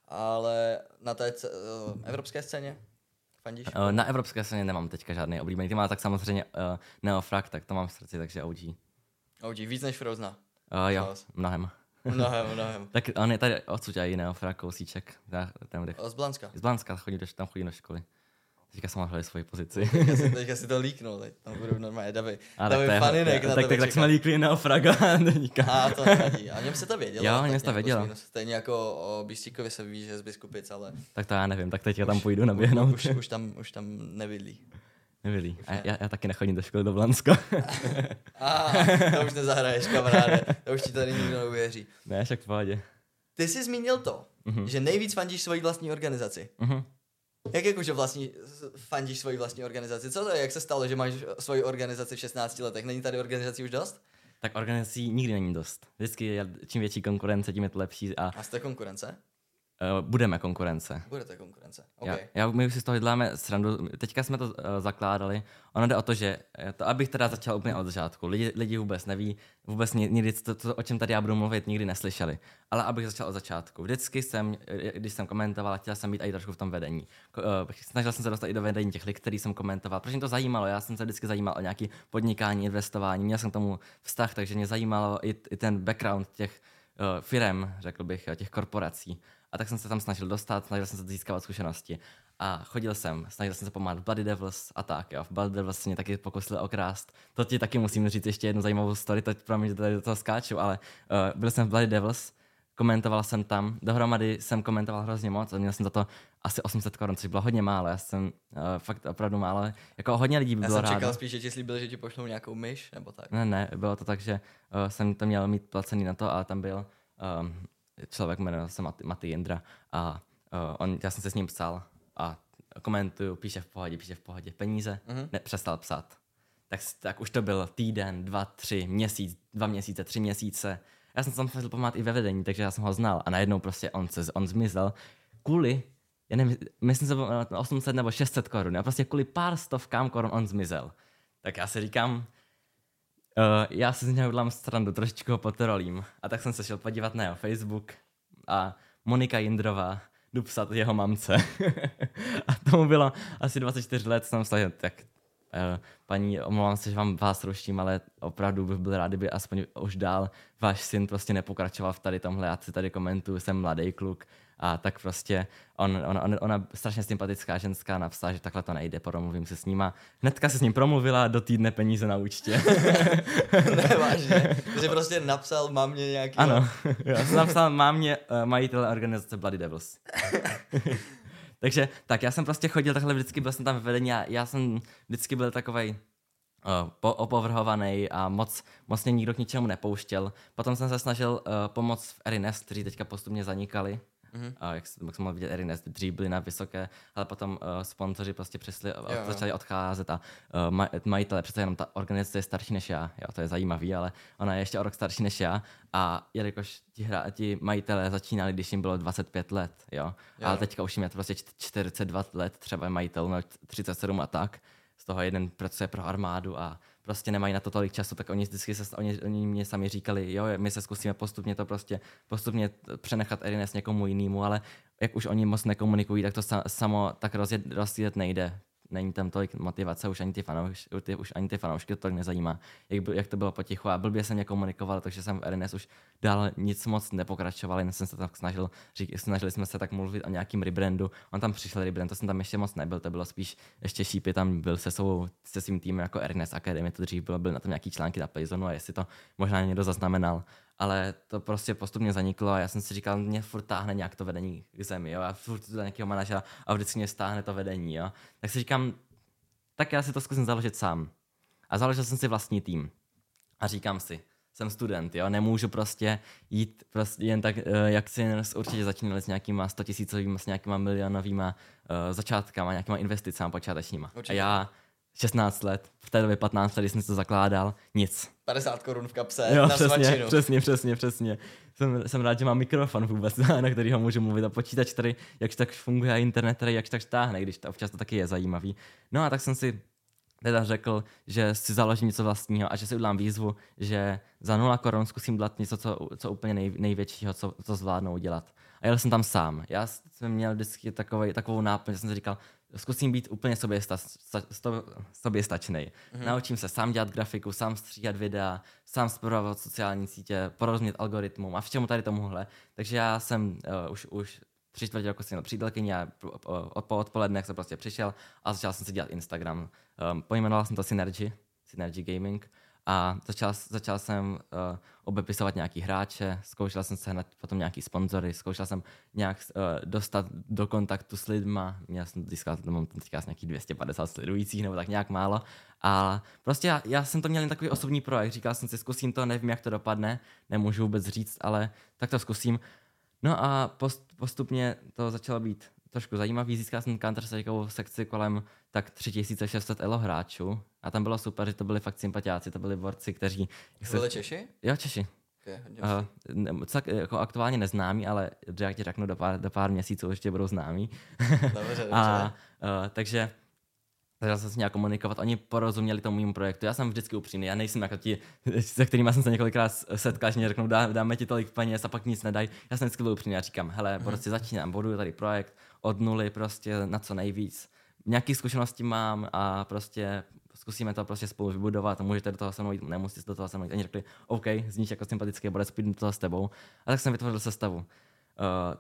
Ale na té uh, evropské scéně fandíš? Uh, na evropské scéně nemám teďka žádný oblíbený tým, ale tak samozřejmě uh, Neofrag, tak to mám v srdci, takže OG. OG, víc než Frozna. Uh, jo, mnohem. Mnohem, mnohem. tak on je tady odsud a jiného, Fra Kousíček. Tam, kde... Z Blanska. Z Blanska, chodí tam chodí do školy. Teďka jsem hledal svoji pozici. teďka, si, teďka si to líknul, teď tam budu normálně Davy, a Davy tak Faninek na tak, tak, tak, jsme líkli na Fraga. A to nevadí. A něm se to vědělo. Jo, něm se to vědělo. Stejně jako o Bístíkovi se ví, že je z Biskupic, ale... Tak to já nevím, tak teďka tam půjdu naběhnout. Už, už, tam, už tam nevydlí. Nevilí. A já, já taky nechodím do školy do Blanska. a, to už nezahraješ, kamaráde. To už ti tady nikdo neuvěří. Ne, však v pohodě. Ty jsi zmínil to, uh-huh. že nejvíc fandíš svoji vlastní organizaci. Uh-huh. Jak jako, že vlastní, fandíš svoji vlastní organizaci? Co to je? Jak se stalo, že máš svoji organizaci v 16 letech? Není tady organizací už dost? Tak organizací nikdy není dost. Vždycky je čím větší konkurence, tím je to lepší. A, a jste konkurence? Uh, budeme konkurence. Budete konkurence. Okay. Já, já, my už si z toho děláme srandu. Teďka jsme to uh, zakládali. Ono jde o to, že eh, to, abych teda začal úplně od začátku. Lidi, lidi vůbec neví, vůbec nikdy to, to, o čem tady já budu mluvit, nikdy neslyšeli. Ale abych začal od začátku. Vždycky jsem, když jsem komentoval, chtěl jsem být i trošku v tom vedení. Uh, snažil jsem se dostat i do vedení těch lidí, který jsem komentoval, protože mě to zajímalo. Já jsem se vždycky zajímal o nějaký podnikání, investování, měl jsem k tomu vztah, takže mě zajímalo i, i ten background těch uh, firem, řekl bych, těch korporací. A tak jsem se tam snažil dostat, snažil jsem se získávat zkušenosti. A chodil jsem, snažil jsem se pomáhat v Bloody Devils a tak, jo. V Bloody Devils mě taky pokusili okrást. To ti taky musím říct ještě jednu zajímavou story, teď pro mě, že tady do toho skáču, ale uh, byl jsem v Bloody Devils, komentoval jsem tam, dohromady jsem komentoval hrozně moc a měl jsem za to asi 800 korun, což bylo hodně málo, já jsem uh, fakt opravdu málo, jako hodně lidí by já bylo jsem rádo. čekal spíš, že ti slíbil, že ti pošlou nějakou myš, nebo tak. Ne, ne, bylo to tak, že uh, jsem to měl mít placený na to a tam byl um, člověk, jmenuje se Maty, Maty Jindra a uh, on, já jsem se s ním psal a komentuju, píše v pohodě, píše v pohodě, peníze, mm-hmm. ne, přestal psát. Tak, tak už to byl týden, dva, tři, měsíc, dva měsíce, tři měsíce. Já jsem se tam snažil pomáhat i ve vedení, takže já jsem ho znal a najednou prostě on, se, on zmizel kvůli, já nevím, myslím, že bylo 800 nebo 600 korun, a prostě kvůli pár stovkám korun on zmizel. Tak já si říkám, já si z něho udělám strandu, trošičku ho potrolím. A tak jsem se šel podívat na jeho Facebook a Monika Jindrová jdu psat jeho mamce. a tomu bylo asi 24 let, jsem se tak uh, paní, omlouvám se, že vám vás ruším, ale opravdu bych byl rád, kdyby aspoň už dál váš syn prostě nepokračoval v tady tomhle, já si tady komentuju, jsem mladý kluk, a tak prostě on, on, on, ona strašně sympatická ženská napsala, že takhle to nejde, promluvím se s nima. Hnedka se s ním promluvila, do týdne peníze na účtě. ne, vážně. Jsi prostě napsal mámě nějaký... Ano, já jsem napsal mámě uh, majitele organizace Bloody Devils. Takže tak, já jsem prostě chodil takhle vždycky, byl jsem tam ve vedení a já jsem vždycky byl takovej uh, po, opovrhovaný a moc, moc mě nikdo k ničemu nepouštěl. Potom jsem se snažil uh, pomoct v Erinest, kteří teďka postupně zanikali. Mm-hmm. A jak, jak jsem mohl vidět, Erinest dřív byli na vysoké, ale potom uh, sponzoři prostě přišli, uh, jo, začali odcházet a uh, maj, majitele, přece jenom ta organizace je starší než já, jo, to je zajímavý, ale ona je ještě o rok starší než já a jelikož ti, hra, ti majitelé začínali, když jim bylo 25 let, jo, jo. ale teďka už jim je to prostě 42 let, třeba majitel měl 37 a tak, z toho jeden pracuje pro armádu a prostě nemají na to tolik času, tak oni vždycky se, oni, oni mě sami říkali, jo, my se zkusíme postupně to prostě, postupně přenechat Erines někomu jinému, ale jak už oni moc nekomunikují, tak to sa, samo tak rozjet, rozjet nejde není tam tolik motivace, už ani ty, fanoušky, už ani ty fanoušky to tolik nezajímá, jak, jak to bylo potichu a blbě jsem mě komunikoval, takže jsem v RNS už dál nic moc nepokračoval, jen jsem se tak snažil, řík, snažili jsme se tak mluvit o nějakým rebrandu, on tam přišel rebrand, to jsem tam ještě moc nebyl, to bylo spíš ještě šípy, tam byl se svou, se svým týmem jako RNS Academy, to dřív bylo, byl na tom nějaký články na Playzonu a jestli to možná někdo zaznamenal, ale to prostě postupně zaniklo a já jsem si říkal, mě furt táhne nějak to vedení k zemi, jo, a furt do nějakého manažera a vždycky mě stáhne to vedení, jo. Tak si říkám, tak já si to zkusím založit sám. A založil jsem si vlastní tým. A říkám si, jsem student, jo, nemůžu prostě jít prostě jen tak, eh, jak si určitě začínali s nějakýma 100 tisícovými, s nějakýma milionovýma uh, začátkama, nějakýma investicemi počátečníma. Určitě. A já 16 let, v té době 15 let, když jsem to zakládal, nic. 50 korun v kapse jo, na přesně, svačinu. přesně, přesně, přesně. Jsem, jsem rád, že mám mikrofon vůbec, na který ho můžu mluvit a počítač tady, jakž tak funguje internet tady, jakž tak táhne, když to občas to taky je zajímavý. No a tak jsem si teda řekl, že si založím něco vlastního a že si udělám výzvu, že za 0 korun zkusím dělat něco, co, co úplně nej, největšího, co, co zvládnou udělat. A jel jsem tam sám. Já jsem měl vždycky takový, takovou náplň, že jsem si říkal, zkusím být úplně sobě, sta, stačný. Mm-hmm. Naučím se sám dělat grafiku, sám stříhat videa, sám zpravovat sociální sítě, porozumět algoritmům a všemu tady tomuhle. Takže já jsem uh, už, už tři čtvrtě roku jsem měl přítelkyni a od, po odpoledne jsem prostě přišel a začal jsem si dělat Instagram. Um, pojmenoval jsem to Synergy, Synergy Gaming a začal, začal jsem uh, obepisovat nějaký hráče, zkoušel jsem se hned potom nějaký sponzory, zkoušel jsem nějak uh, dostat do kontaktu s lidma, měl jsem získat, mám teďka nějaký 250 sledujících nebo tak nějak málo. A prostě já, já jsem to měl jen takový osobní projekt, říkal jsem si, zkusím to, nevím, jak to dopadne, nemůžu vůbec říct, ale tak to zkusím. No a post, postupně to začalo být trošku zajímavý. Získal jsem counter sekci kolem tak 3600 elo hráčů a tam bylo super, že to byli fakt sympatiáci, to byli borci, kteří... Byli se... Češi? Jo, Češi. Okay, uh, tak jako aktuálně neznámý, ale já ti řeknu, do pár, do pár měsíců určitě budou známý. Dobře, dobře. a, uh, takže začal jsem s nějak komunikovat, oni porozuměli tomu mému projektu. Já jsem vždycky upřímný, já nejsem jako ti, se kterými jsem se několikrát setkal, že mě řeknou, dá, dáme ti tolik peněz a pak nic nedají. Já jsem vždycky byl upřímný, já říkám, hele, mm-hmm. prostě začínám, budu tady projekt od nuly, prostě na co nejvíc. Nějaké zkušenosti mám a prostě zkusíme to prostě spolu vybudovat a můžete do toho se mnou jít, nemusíte do toho se mnou jít. Oni řekli, OK, zníš jako sympatický bude půjdu do toho s tebou. A tak jsem vytvořil sestavu. Uh,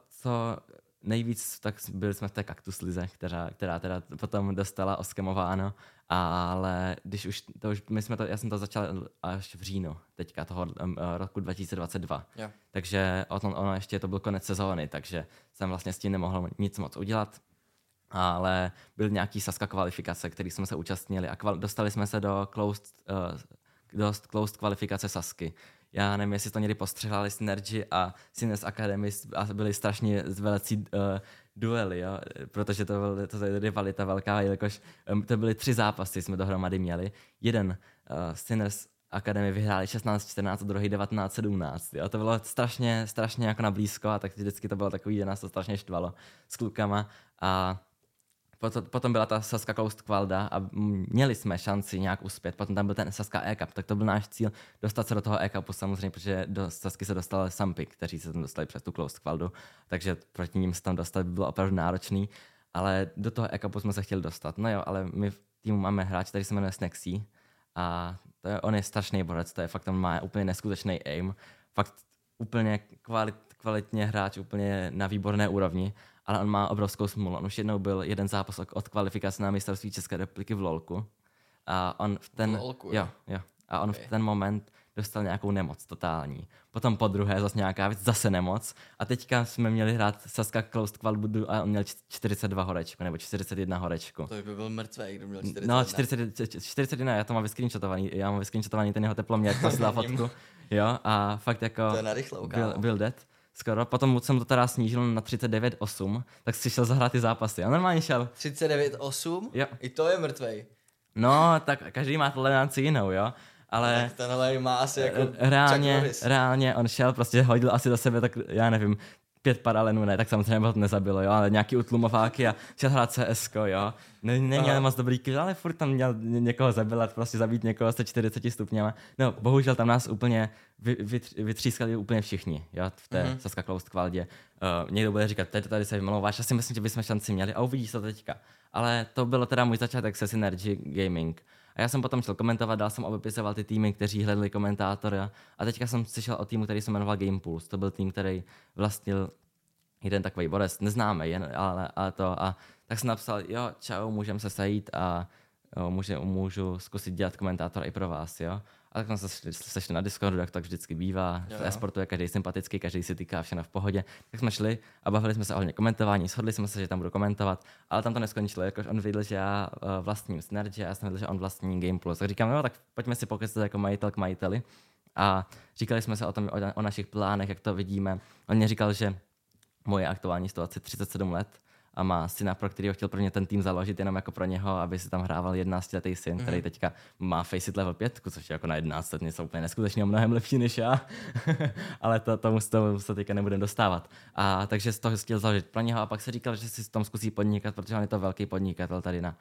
co nejvíc, tak byli jsme v té kaktuslize, která, která teda potom dostala oskemováno, ale když už, to už, my jsme to, já jsem to začal až v říjnu, teďka toho um, roku 2022. Yeah. Takže ono, ono ještě to byl konec sezóny, takže jsem vlastně s tím nemohl nic moc udělat ale byl nějaký Saska kvalifikace, který jsme se účastnili a kval- dostali jsme se do closed, uh, dost closed kvalifikace Sasky. Já nevím, jestli to někdy postřehali Synergy a Sines Academy a byly strašně velicí uh, duely, jo? protože to, byl, to je rivalita velká, jelikož um, to byly tři zápasy, jsme dohromady měli. Jeden uh, Sinners Akademie vyhráli 16-14 a druhý 19-17. To bylo strašně, strašně jako na blízko a tak vždycky to bylo takový, že nás to strašně štvalo s klukama a potom, byla ta Saska Kvalda a měli jsme šanci nějak uspět. Potom tam byl ten Saska E-Cup, tak to byl náš cíl dostat se do toho E-Cupu samozřejmě, protože do Sasky se dostali Sampy, kteří se tam dostali přes tu Closed Kvaldu, takže proti ním se tam dostat by bylo opravdu náročný, ale do toho E-Cupu jsme se chtěli dostat. No jo, ale my v týmu máme hráč, který se jmenuje Snacksy a to je, on je strašný borec, to je fakt, on má úplně neskutečný aim, fakt úplně kvalit, kvalitně hráč, úplně na výborné úrovni ale on má obrovskou smůlu. On už jednou byl jeden zápas od kvalifikace na mistrovství České republiky v LOLku. A on v ten, v LOLku, jo, jo. A on okay. v ten moment dostal nějakou nemoc totální. Potom po druhé zase nějaká věc, zase nemoc. A teďka jsme měli hrát Saska Closed Qualbudu a on měl 42 horečku, nebo 41 horečku. To by byl mrtvý, kdo měl 41. No, 40, 41, já to mám vyscreenshotovaný, já mám vyscreenshotovaný ten jeho teploměr, to si fotku. Jo, a fakt jako... To je narychlou, byl, byl dead skoro. Potom jsem to teda snížil na 39,8, tak si šel zahrát ty zápasy. A normálně šel. 39,8? Jo. I to je mrtvej. No, tak každý má toleranci jinou, jo. Ale tak tenhle má asi jako reálně, reálně on šel, prostě hodil asi do sebe, tak já nevím, pět paralenů, ne, tak samozřejmě to nezabilo, jo, ale nějaký utlumováky a šel hrát CS, jo. Ne, neměl moc dobrý kill, ale furt tam měl někoho zabilat, prostě zabít někoho se 40 stupněma. No, bohužel tam nás úplně vy, vy, vytřískali úplně všichni, jo, v té mm-hmm. Saska Closed Kvaldě. Uh, někdo bude říkat, teď tady se vymlouváš, já si myslím, že bychom šanci měli a uvidíš to teďka. Ale to bylo teda můj začátek se Synergy Gaming. A já jsem potom šel komentovat, dál jsem obepisoval ty týmy, kteří hledali komentátory. A teďka jsem slyšel o týmu, který se jmenoval Game Pulse. To byl tým, který vlastnil jeden takový borec, neznáme, jen, ale, ale to. A tak jsem napsal, jo, čau, můžeme se sejít a jo, může, můžu zkusit dělat komentátor i pro vás, jo. A tak jsme se sešli na Discordu, jak to tak vždycky bývá. Jo. V e-sportu je každý sympatický, každý si týká všechno v pohodě. Tak jsme šli a bavili jsme se ohledně komentování, shodli jsme se, že tam budu komentovat, ale tam to neskončilo, jakož on věděl, že já uh, vlastním Synergy a já jsem věděl, že on vlastní Game Plus. Tak říkám, no tak pojďme si pokecat jako majitel k majiteli. A říkali jsme se o tom, o, o našich plánech, jak to vidíme. On mě říkal, že moje aktuální situace 37 let a má syna, pro kterého chtěl prvně ten tým založit jenom jako pro něho, aby si tam hrával 11 letý syn, mm-hmm. který mhm. teďka má Faceit level 5, což je jako na 11 let něco úplně neskutečně mnohem lepší než já, ale to, tomu, tomu se teďka nebudeme dostávat. A takže z toho chtěl založit pro něho a pak se říkal, že si tam zkusí podnikat, protože on je to velký podnikatel tady na,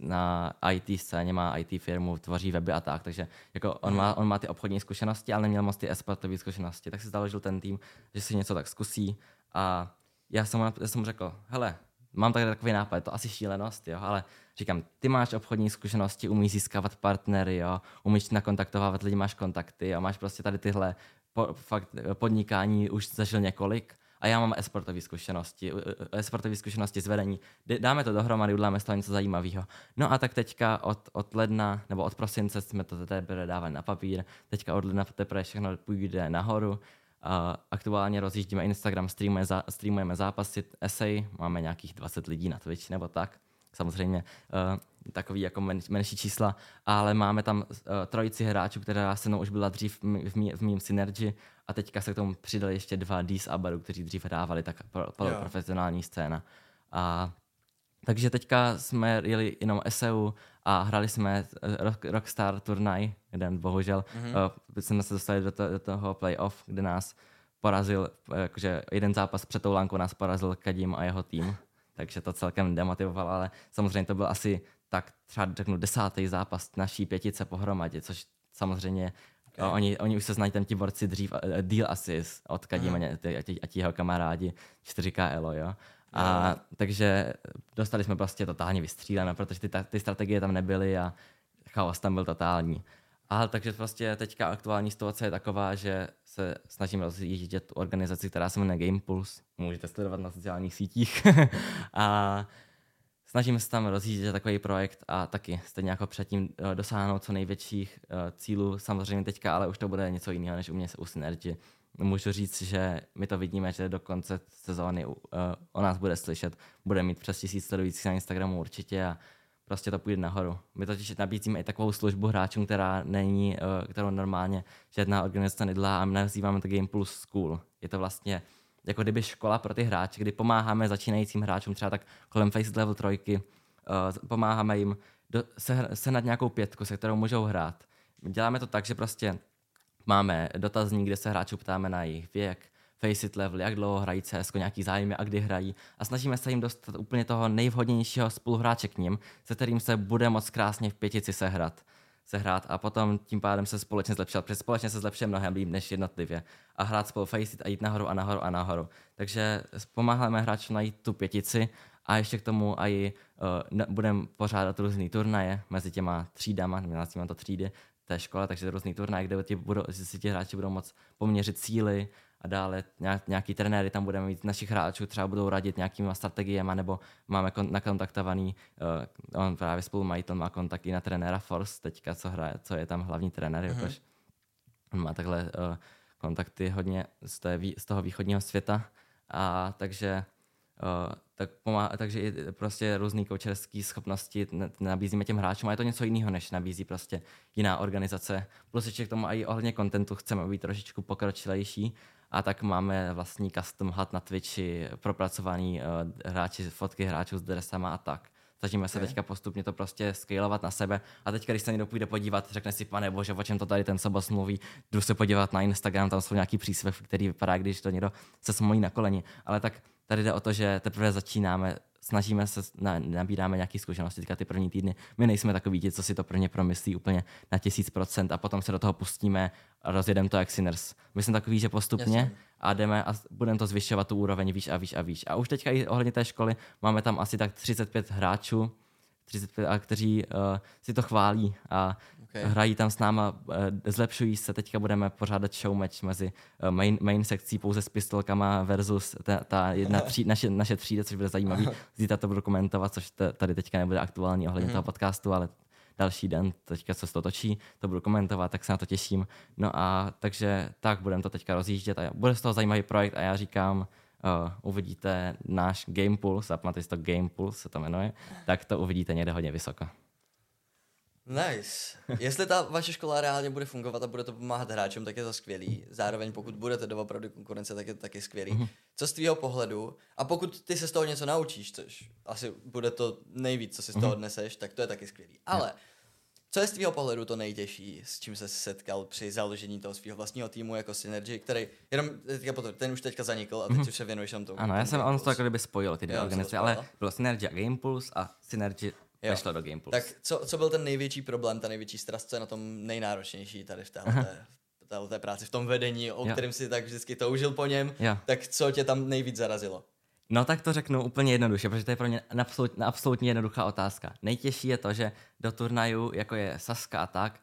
na IT scéně, má IT firmu, tvoří weby a tak, takže jako on, mm-hmm. má, on má ty obchodní zkušenosti, ale neměl moc ty esportové zkušenosti, tak si založil ten tým, že si něco tak zkusí a já jsem, mu, já jsem mu řekl, hele, mám tady takový nápad, je to asi šílenost, jo, ale říkám, ty máš obchodní zkušenosti, umíš získávat partnery, jo, umíš nakontaktovávat lidi, máš kontakty a máš prostě tady tyhle po, fakt podnikání už zažil několik a já mám esportové zkušenosti, esportové zkušenosti z vedení. Dáme to dohromady, uděláme z toho něco zajímavého. No a tak teďka od, od ledna nebo od prosince jsme to teprve dávali na papír, teďka od ledna teprve všechno půjde nahoru aktuálně rozjíždíme Instagram, streamujeme, zá, streamujeme zápasy, esej, máme nějakých 20 lidí na Twitch nebo tak. Samozřejmě uh, takový jako men, menší čísla, ale máme tam uh, trojici hráčů, která se mnou už byla dřív v, mý, v mým Synergy a teďka se k tomu přidali ještě dva D z Abaru, kteří dřív hrávali tak pro, pro profesionální scéna. A takže teďka jsme jeli jenom SEU a hrali jsme Rock, Rockstar turnaj, kde bohužel mm-hmm. uh, jsme se dostali do, to, do toho playoff, kde nás porazil, jakože jeden zápas před tou lánkou nás porazil Kadim a jeho tým, takže to celkem demotivovalo, ale samozřejmě to byl asi tak třeba řeknu desátý zápas naší pětice pohromadě, což samozřejmě okay. oni, oni už se znají tam ti borci dřív, uh, deal asi od Kadima mm. a ti jeho kamarádi 4K Elo, jo. A takže dostali jsme prostě totálně vystříleno, protože ty, ty strategie tam nebyly a chaos tam byl totální. A takže prostě teďka aktuální situace je taková, že se snažím rozjíždět tu organizaci, která se jmenuje Gamepulse. Můžete sledovat na sociálních sítích. a snažíme se tam rozjíždět takový projekt a taky stejně jako předtím eh, dosáhnout co největších uh, cílů. Samozřejmě teďka, ale už to bude něco jiného než u mě u Synergy. Můžu říct, že my to vidíme, že do konce sezóny uh, o nás bude slyšet. Bude mít přes tisíc sledujících na Instagramu určitě a prostě to půjde nahoru. My totiž nabízíme i takovou službu hráčům, která není, uh, kterou normálně žádná organizace nedělá a my nazýváme to Game Plus School. Je to vlastně jako kdyby škola pro ty hráče, kdy pomáháme začínajícím hráčům třeba tak kolem face level trojky, uh, pomáháme jim do, se, sehnat nějakou pětku, se kterou můžou hrát. Děláme to tak, že prostě máme dotazník, kde se hráčů ptáme na jejich věk, faceit level, jak dlouho hrají CS, nějaký zájmy a kdy hrají a snažíme se jim dostat úplně toho nejvhodnějšího spoluhráče k ním, se kterým se bude moc krásně v pětici sehrát sehrát a potom tím pádem se společně zlepšovat, protože společně se zlepšuje mnohem líp než jednotlivě a hrát spolu faceit a jít nahoru a nahoru a nahoru. Takže pomáháme hráčům najít tu pětici a ještě k tomu i uh, budeme pořádat různé turnaje mezi těma třídama, nazýváme to třídy, té škole, takže různý turnaje, kde ti, budou, si ti hráči budou moc poměřit síly, a dále nějaký trenéry tam budeme mít našich hráčů, třeba budou radit nějakýma strategiemi, nebo máme kon, nakontaktovaný, uh, on právě spolu mají, to má kontakt i na trenéra Force teďka, co hraje, co je tam hlavní trenér, mm-hmm. jakož on má takhle uh, kontakty hodně z, té, z toho východního světa, a takže Uh, tak pomá- takže i prostě různé koučerské schopnosti nabízíme těm hráčům a je to něco jiného, než nabízí prostě jiná organizace. Plus ještě k tomu i ohledně kontentu chceme být trošičku pokročilejší a tak máme vlastní custom hat na Twitchi, propracovaný uh, hráči, fotky hráčů s dresama a tak. Snažíme se okay. teďka postupně to prostě scalovat na sebe. A teď, když se někdo půjde podívat, řekne si, pane bože, o čem to tady ten Sobos mluví, jdu se podívat na Instagram, tam jsou nějaký přísvěv, který vypadá, když to někdo se smolí na koleni. Ale tak tady jde o to, že teprve začínáme snažíme se, na, nabíráme nějaké zkušenosti, teďka ty první týdny. My nejsme takový ti, co si to prvně promyslí úplně na tisíc procent a potom se do toho pustíme a rozjedeme to jak sinners. My jsme takový, že postupně Jasně. a jdeme a budeme to zvyšovat tu úroveň výš a výš a výš. A už teďka i ohledně té školy máme tam asi tak 35 hráčů, 35, a kteří uh, si to chválí a okay. hrají tam s náma, uh, zlepšují se. Teďka budeme pořádat show match mezi uh, main, main sekcí pouze s pistolkama versus ta, ta jedna tří, naše, naše třída, což bude zajímavý. Zítra to budu komentovat, což tady teďka nebude aktuální ohledně mm-hmm. toho podcastu, ale další den, teďka co se to točí, to budu komentovat, tak se na to těším. No a takže tak budeme to teďka rozjíždět a bude z toho zajímavý projekt a já říkám, uh, uvidíte náš Game Pulse, pamatujte to Game Pulse se to jmenuje, tak to uvidíte někde hodně vysoko. Nice. Jestli ta vaše škola reálně bude fungovat a bude to pomáhat hráčům, tak je to skvělý. Zároveň pokud budete doopravdy konkurence, tak je to taky skvělý. Mm-hmm. Co z tvýho pohledu, a pokud ty se z toho něco naučíš, což asi bude to nejvíc, co si z toho mhm. odneseš, tak to je taky skvělý. Ale co je z tvýho pohledu to nejtěžší, s čím se setkal při založení toho svého vlastního týmu jako Synergy, který, jenom teďka potom, ten už teďka zanikl a teď mm-hmm. už se věnuješ jenom tomu. Ano, já jsem on to jako kdyby spojil ty dvě organizace, ale bylo Synergy a Gamepulse a Synergy Jo. Vešlo do Game Tak co, co byl ten největší problém, ta největší strast, co je na tom nejnáročnější tady v téhle, té práci, v tom vedení, o jo. kterém si tak vždycky toužil po něm, jo. tak co tě tam nejvíc zarazilo? No tak to řeknu úplně jednoduše, protože to je pro mě absolut, absolutně jednoduchá otázka. Nejtěžší je to, že do turnajů, jako je Saska a tak,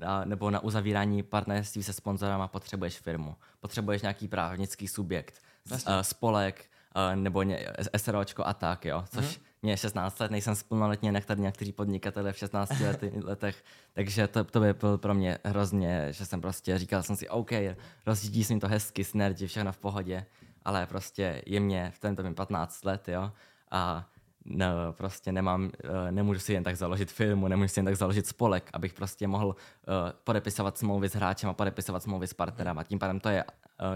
uh, nebo na uzavírání partnerství se sponzorama potřebuješ firmu. Potřebuješ nějaký právnický subjekt, uh, spolek, uh, nebo ně, SROčko a tak, jo, což mm-hmm mě je 16 let, nejsem splnoletně jak tady někteří podnikatelé v 16 lety, letech, takže to, to by bylo pro mě hrozně, že jsem prostě říkal jsem si, OK, rozjíždí se mi to hezky, synergy, všechno v pohodě, ale prostě je mě v tento mi 15 let, jo, a no, prostě nemám, eh, nemůžu si jen tak založit firmu, nemůžu si jen tak založit spolek, abych prostě mohl uh, podepisovat smlouvy s hráčem a podepisovat smlouvy s partnerem. A tím pádem to je uh,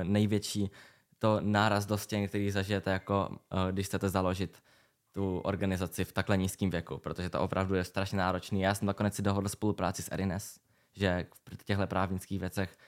největší to náraz do stěn, který zažijete, jako uh, když chcete založit tu organizaci v takhle nízkém věku, protože to opravdu je strašně náročný. Já jsem nakonec si dohodl spolupráci s Erines, že v těchto právnických věcech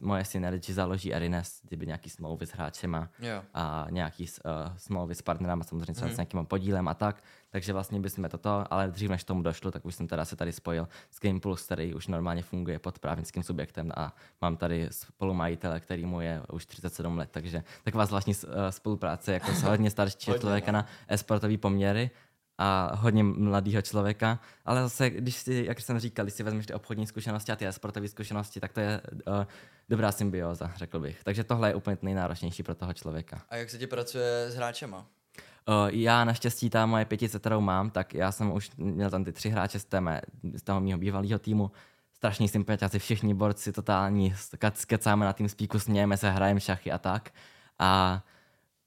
moje synergy založí Erines, kdyby nějaký smlouvy s hráčema Jo. a nějaký uh, smlouvy s partnerama, samozřejmě mm. s nějakým podílem a tak. Takže vlastně bychom toto, ale dřív než tomu došlo, tak už jsem teda se tady spojil s Game Plus, který už normálně funguje pod právnickým subjektem a mám tady spolumajitele, který mu je už 37 let, takže taková zvláštní uh, spolupráce jako s hodně Hodně, člověka no. na e-sportový poměry a hodně mladého člověka, ale zase, když si, jak jsem říkal, když si vezmeš ty obchodní zkušenosti a ty sportové zkušenosti, tak to je uh, dobrá symbioza, řekl bych. Takže tohle je úplně nejnáročnější pro toho člověka. A jak se ti pracuje s hráčema? Uh, já naštěstí ta moje pětice, kterou mám, tak já jsem už měl tam ty tři hráče z, té mé, z toho mého bývalého týmu. Strašní sympatiáci, všichni borci, totální, ke- kecáme na tým spíku, smějeme se, hrajeme šachy a tak. A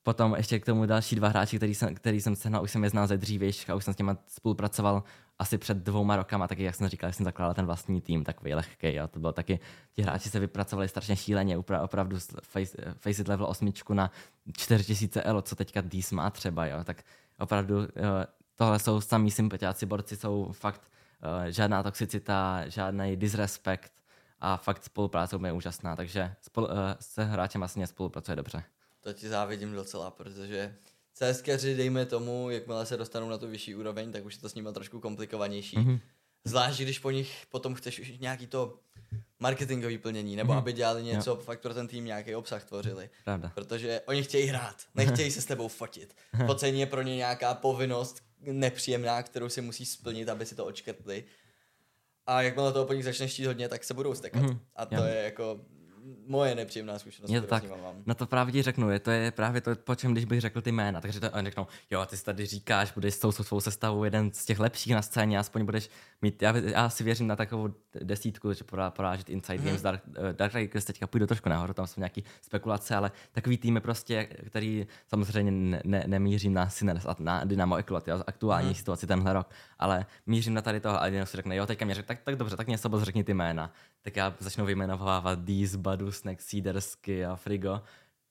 potom ještě k tomu další dva hráči, který jsem, který jsem sehnal, už jsem je znal ze dřívějška, už jsem s těma spolupracoval asi před dvouma rokama, taky jak jsem říkal, jsem zakládal ten vlastní tým, takový lehký, jo. to bylo taky, ti hráči se vypracovali strašně šíleně, opravdu face, face it level osmičku na 4000 elo, co teďka Dís má třeba, jo, tak opravdu eh, tohle jsou samý sympatiáci, borci jsou fakt eh, žádná toxicita, žádný disrespekt a fakt spolupráce je úžasná, takže spolu, eh, se hráčem vlastně spolupracuje dobře. To ti závidím docela, protože CSKři, dejme tomu, jakmile se dostanou na tu vyšší úroveň, tak už je to s nimi trošku komplikovanější. Mhm. Mm-hmm. Zvlášť, když po nich potom chceš už nějaký to marketingový plnění, nebo Mhm. mm-hmm. aby dělali něco, jo. fakt pro ten tým nějaký obsah tvořili. Pravda. Protože oni chtějí hrát, nechtějí se s tebou fotit. Focení je pro ně nějaká povinnost nepříjemná, kterou si musí splnit, aby si to odškrtli. A jakmile toho po nich začneš chtít hodně, tak se budou stekat. Mhm. A to Jo. je jako moje nepříjemná zkušenost, Je to tak, mám. no to právě ti řeknu, je to je právě to, po čem, když bych řekl ty jména, takže to oni řeknou, jo, ty si tady říkáš, budeš s tou svou sestavou jeden z těch lepších na scéně, aspoň budeš mít, já, já si věřím na takovou desítku, že porá, porážet Inside Mhm. mm. Games, Dark, eh, Dark Strikers teďka půjdu trošku nahoru, tam jsou nějaké spekulace, ale takový týmy prostě, který samozřejmě ne, ne, nemířím na Sinners a na Dynamo jo, aktuální Mhm. mm. situaci tenhle rok, ale mířím na tady toho a jeden si řekne, jo, teďka mě řekne, tak, tak dobře, tak mě sobot řekni ty jména. Tak já začnu vyjmenovávat Deez, Badus, Next, Seedersky a Frigo.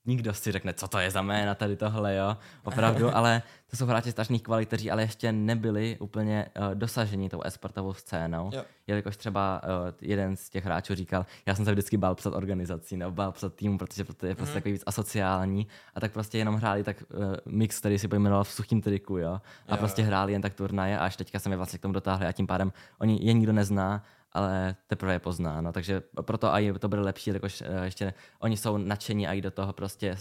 Nikdo si řekne, co to je za jména tady tohle, jo, opravdu, ale to jsou hráči strašných kvalit, kteří ale ještě nebyli úplně uh, dosaženi tou esportovou scénou, Jo. jelikož třeba uh, jeden z těch hráčů říkal, já jsem se vždycky bál psat organizací nebo bál psat týmu, protože to je prostě Mhm. takový víc asociální a tak prostě jenom hráli tak uh, mix, který si pojmenoval v suchým triku, jo, a Jo, prostě hráli jen tak turnaje a až teďka se mi vlastně k tomu dotáhli a tím pádem oni je nikdo nezná, ale teprve je pozná, no, takže proto i to bude lepší, jakož uh, ještě oni jsou nadšení a i do toho prostě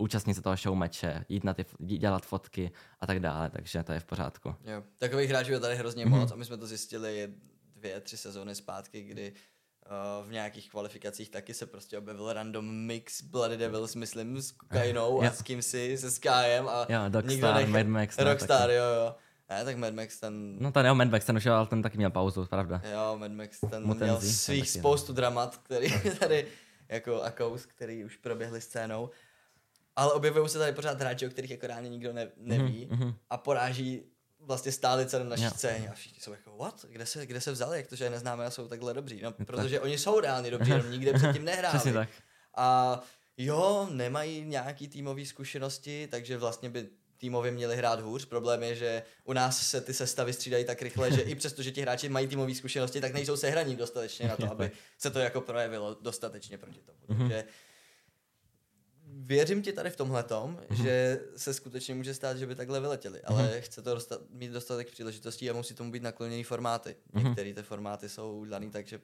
účastnit se toho showmeče, jít na ty, dělat fotky a tak dále, takže to je v pořádku. Jo. Takových hráčů je tady hrozně Mhm. moc a my jsme to zjistili dvě, tři sezóny zpátky, kdy uh, v nějakých kvalifikacích taky se prostě objevil random mix Bloody Devils, myslím, s kokainou a Jo. s kým si, se Skyem a nikdo Dogstar, nech- Mad Max, no, Rockstar, taky. jo, jo. Ne, tak Mad Max ten, No ten jo, Mad Max, ten už ale ten taky měl pauzu, pravda. jo, Mad Max ten Mutenzi, měl ten svých taky, no. spoustu dramat, který tady, jako akous, který už proběhly scénou. Ale objevují se tady pořád hráči, o kterých jako reálně nikdo ne, neví mhm. a poráží vlastně stálice na naší Jo. scéně a všichni jsou jako, what? Kde se, kde se vzali, jak to, že je neznáme a jsou takhle dobří? No, tak. protože oni jsou reálně dobří, jenom nikde předtím nehráli. Přesně tak. A jo, nemají nějaký týmové zkušenosti, takže vlastně by týmově měli hrát hůř. Problém je, že u nás se ty sestavy střídají tak rychle, že i přesto, že ti hráči mají týmové zkušenosti, tak nejsou sehraní dostatečně na to, aby se to jako projevilo dostatečně proti tomu. Takže věřím ti tady v tomhle tom, že se skutečně může stát, že by takhle vyletěli, ale chce to dostat, mít dostatek příležitostí a musí tomu být nakloněný formáty. Některé ty formáty jsou daný tak, že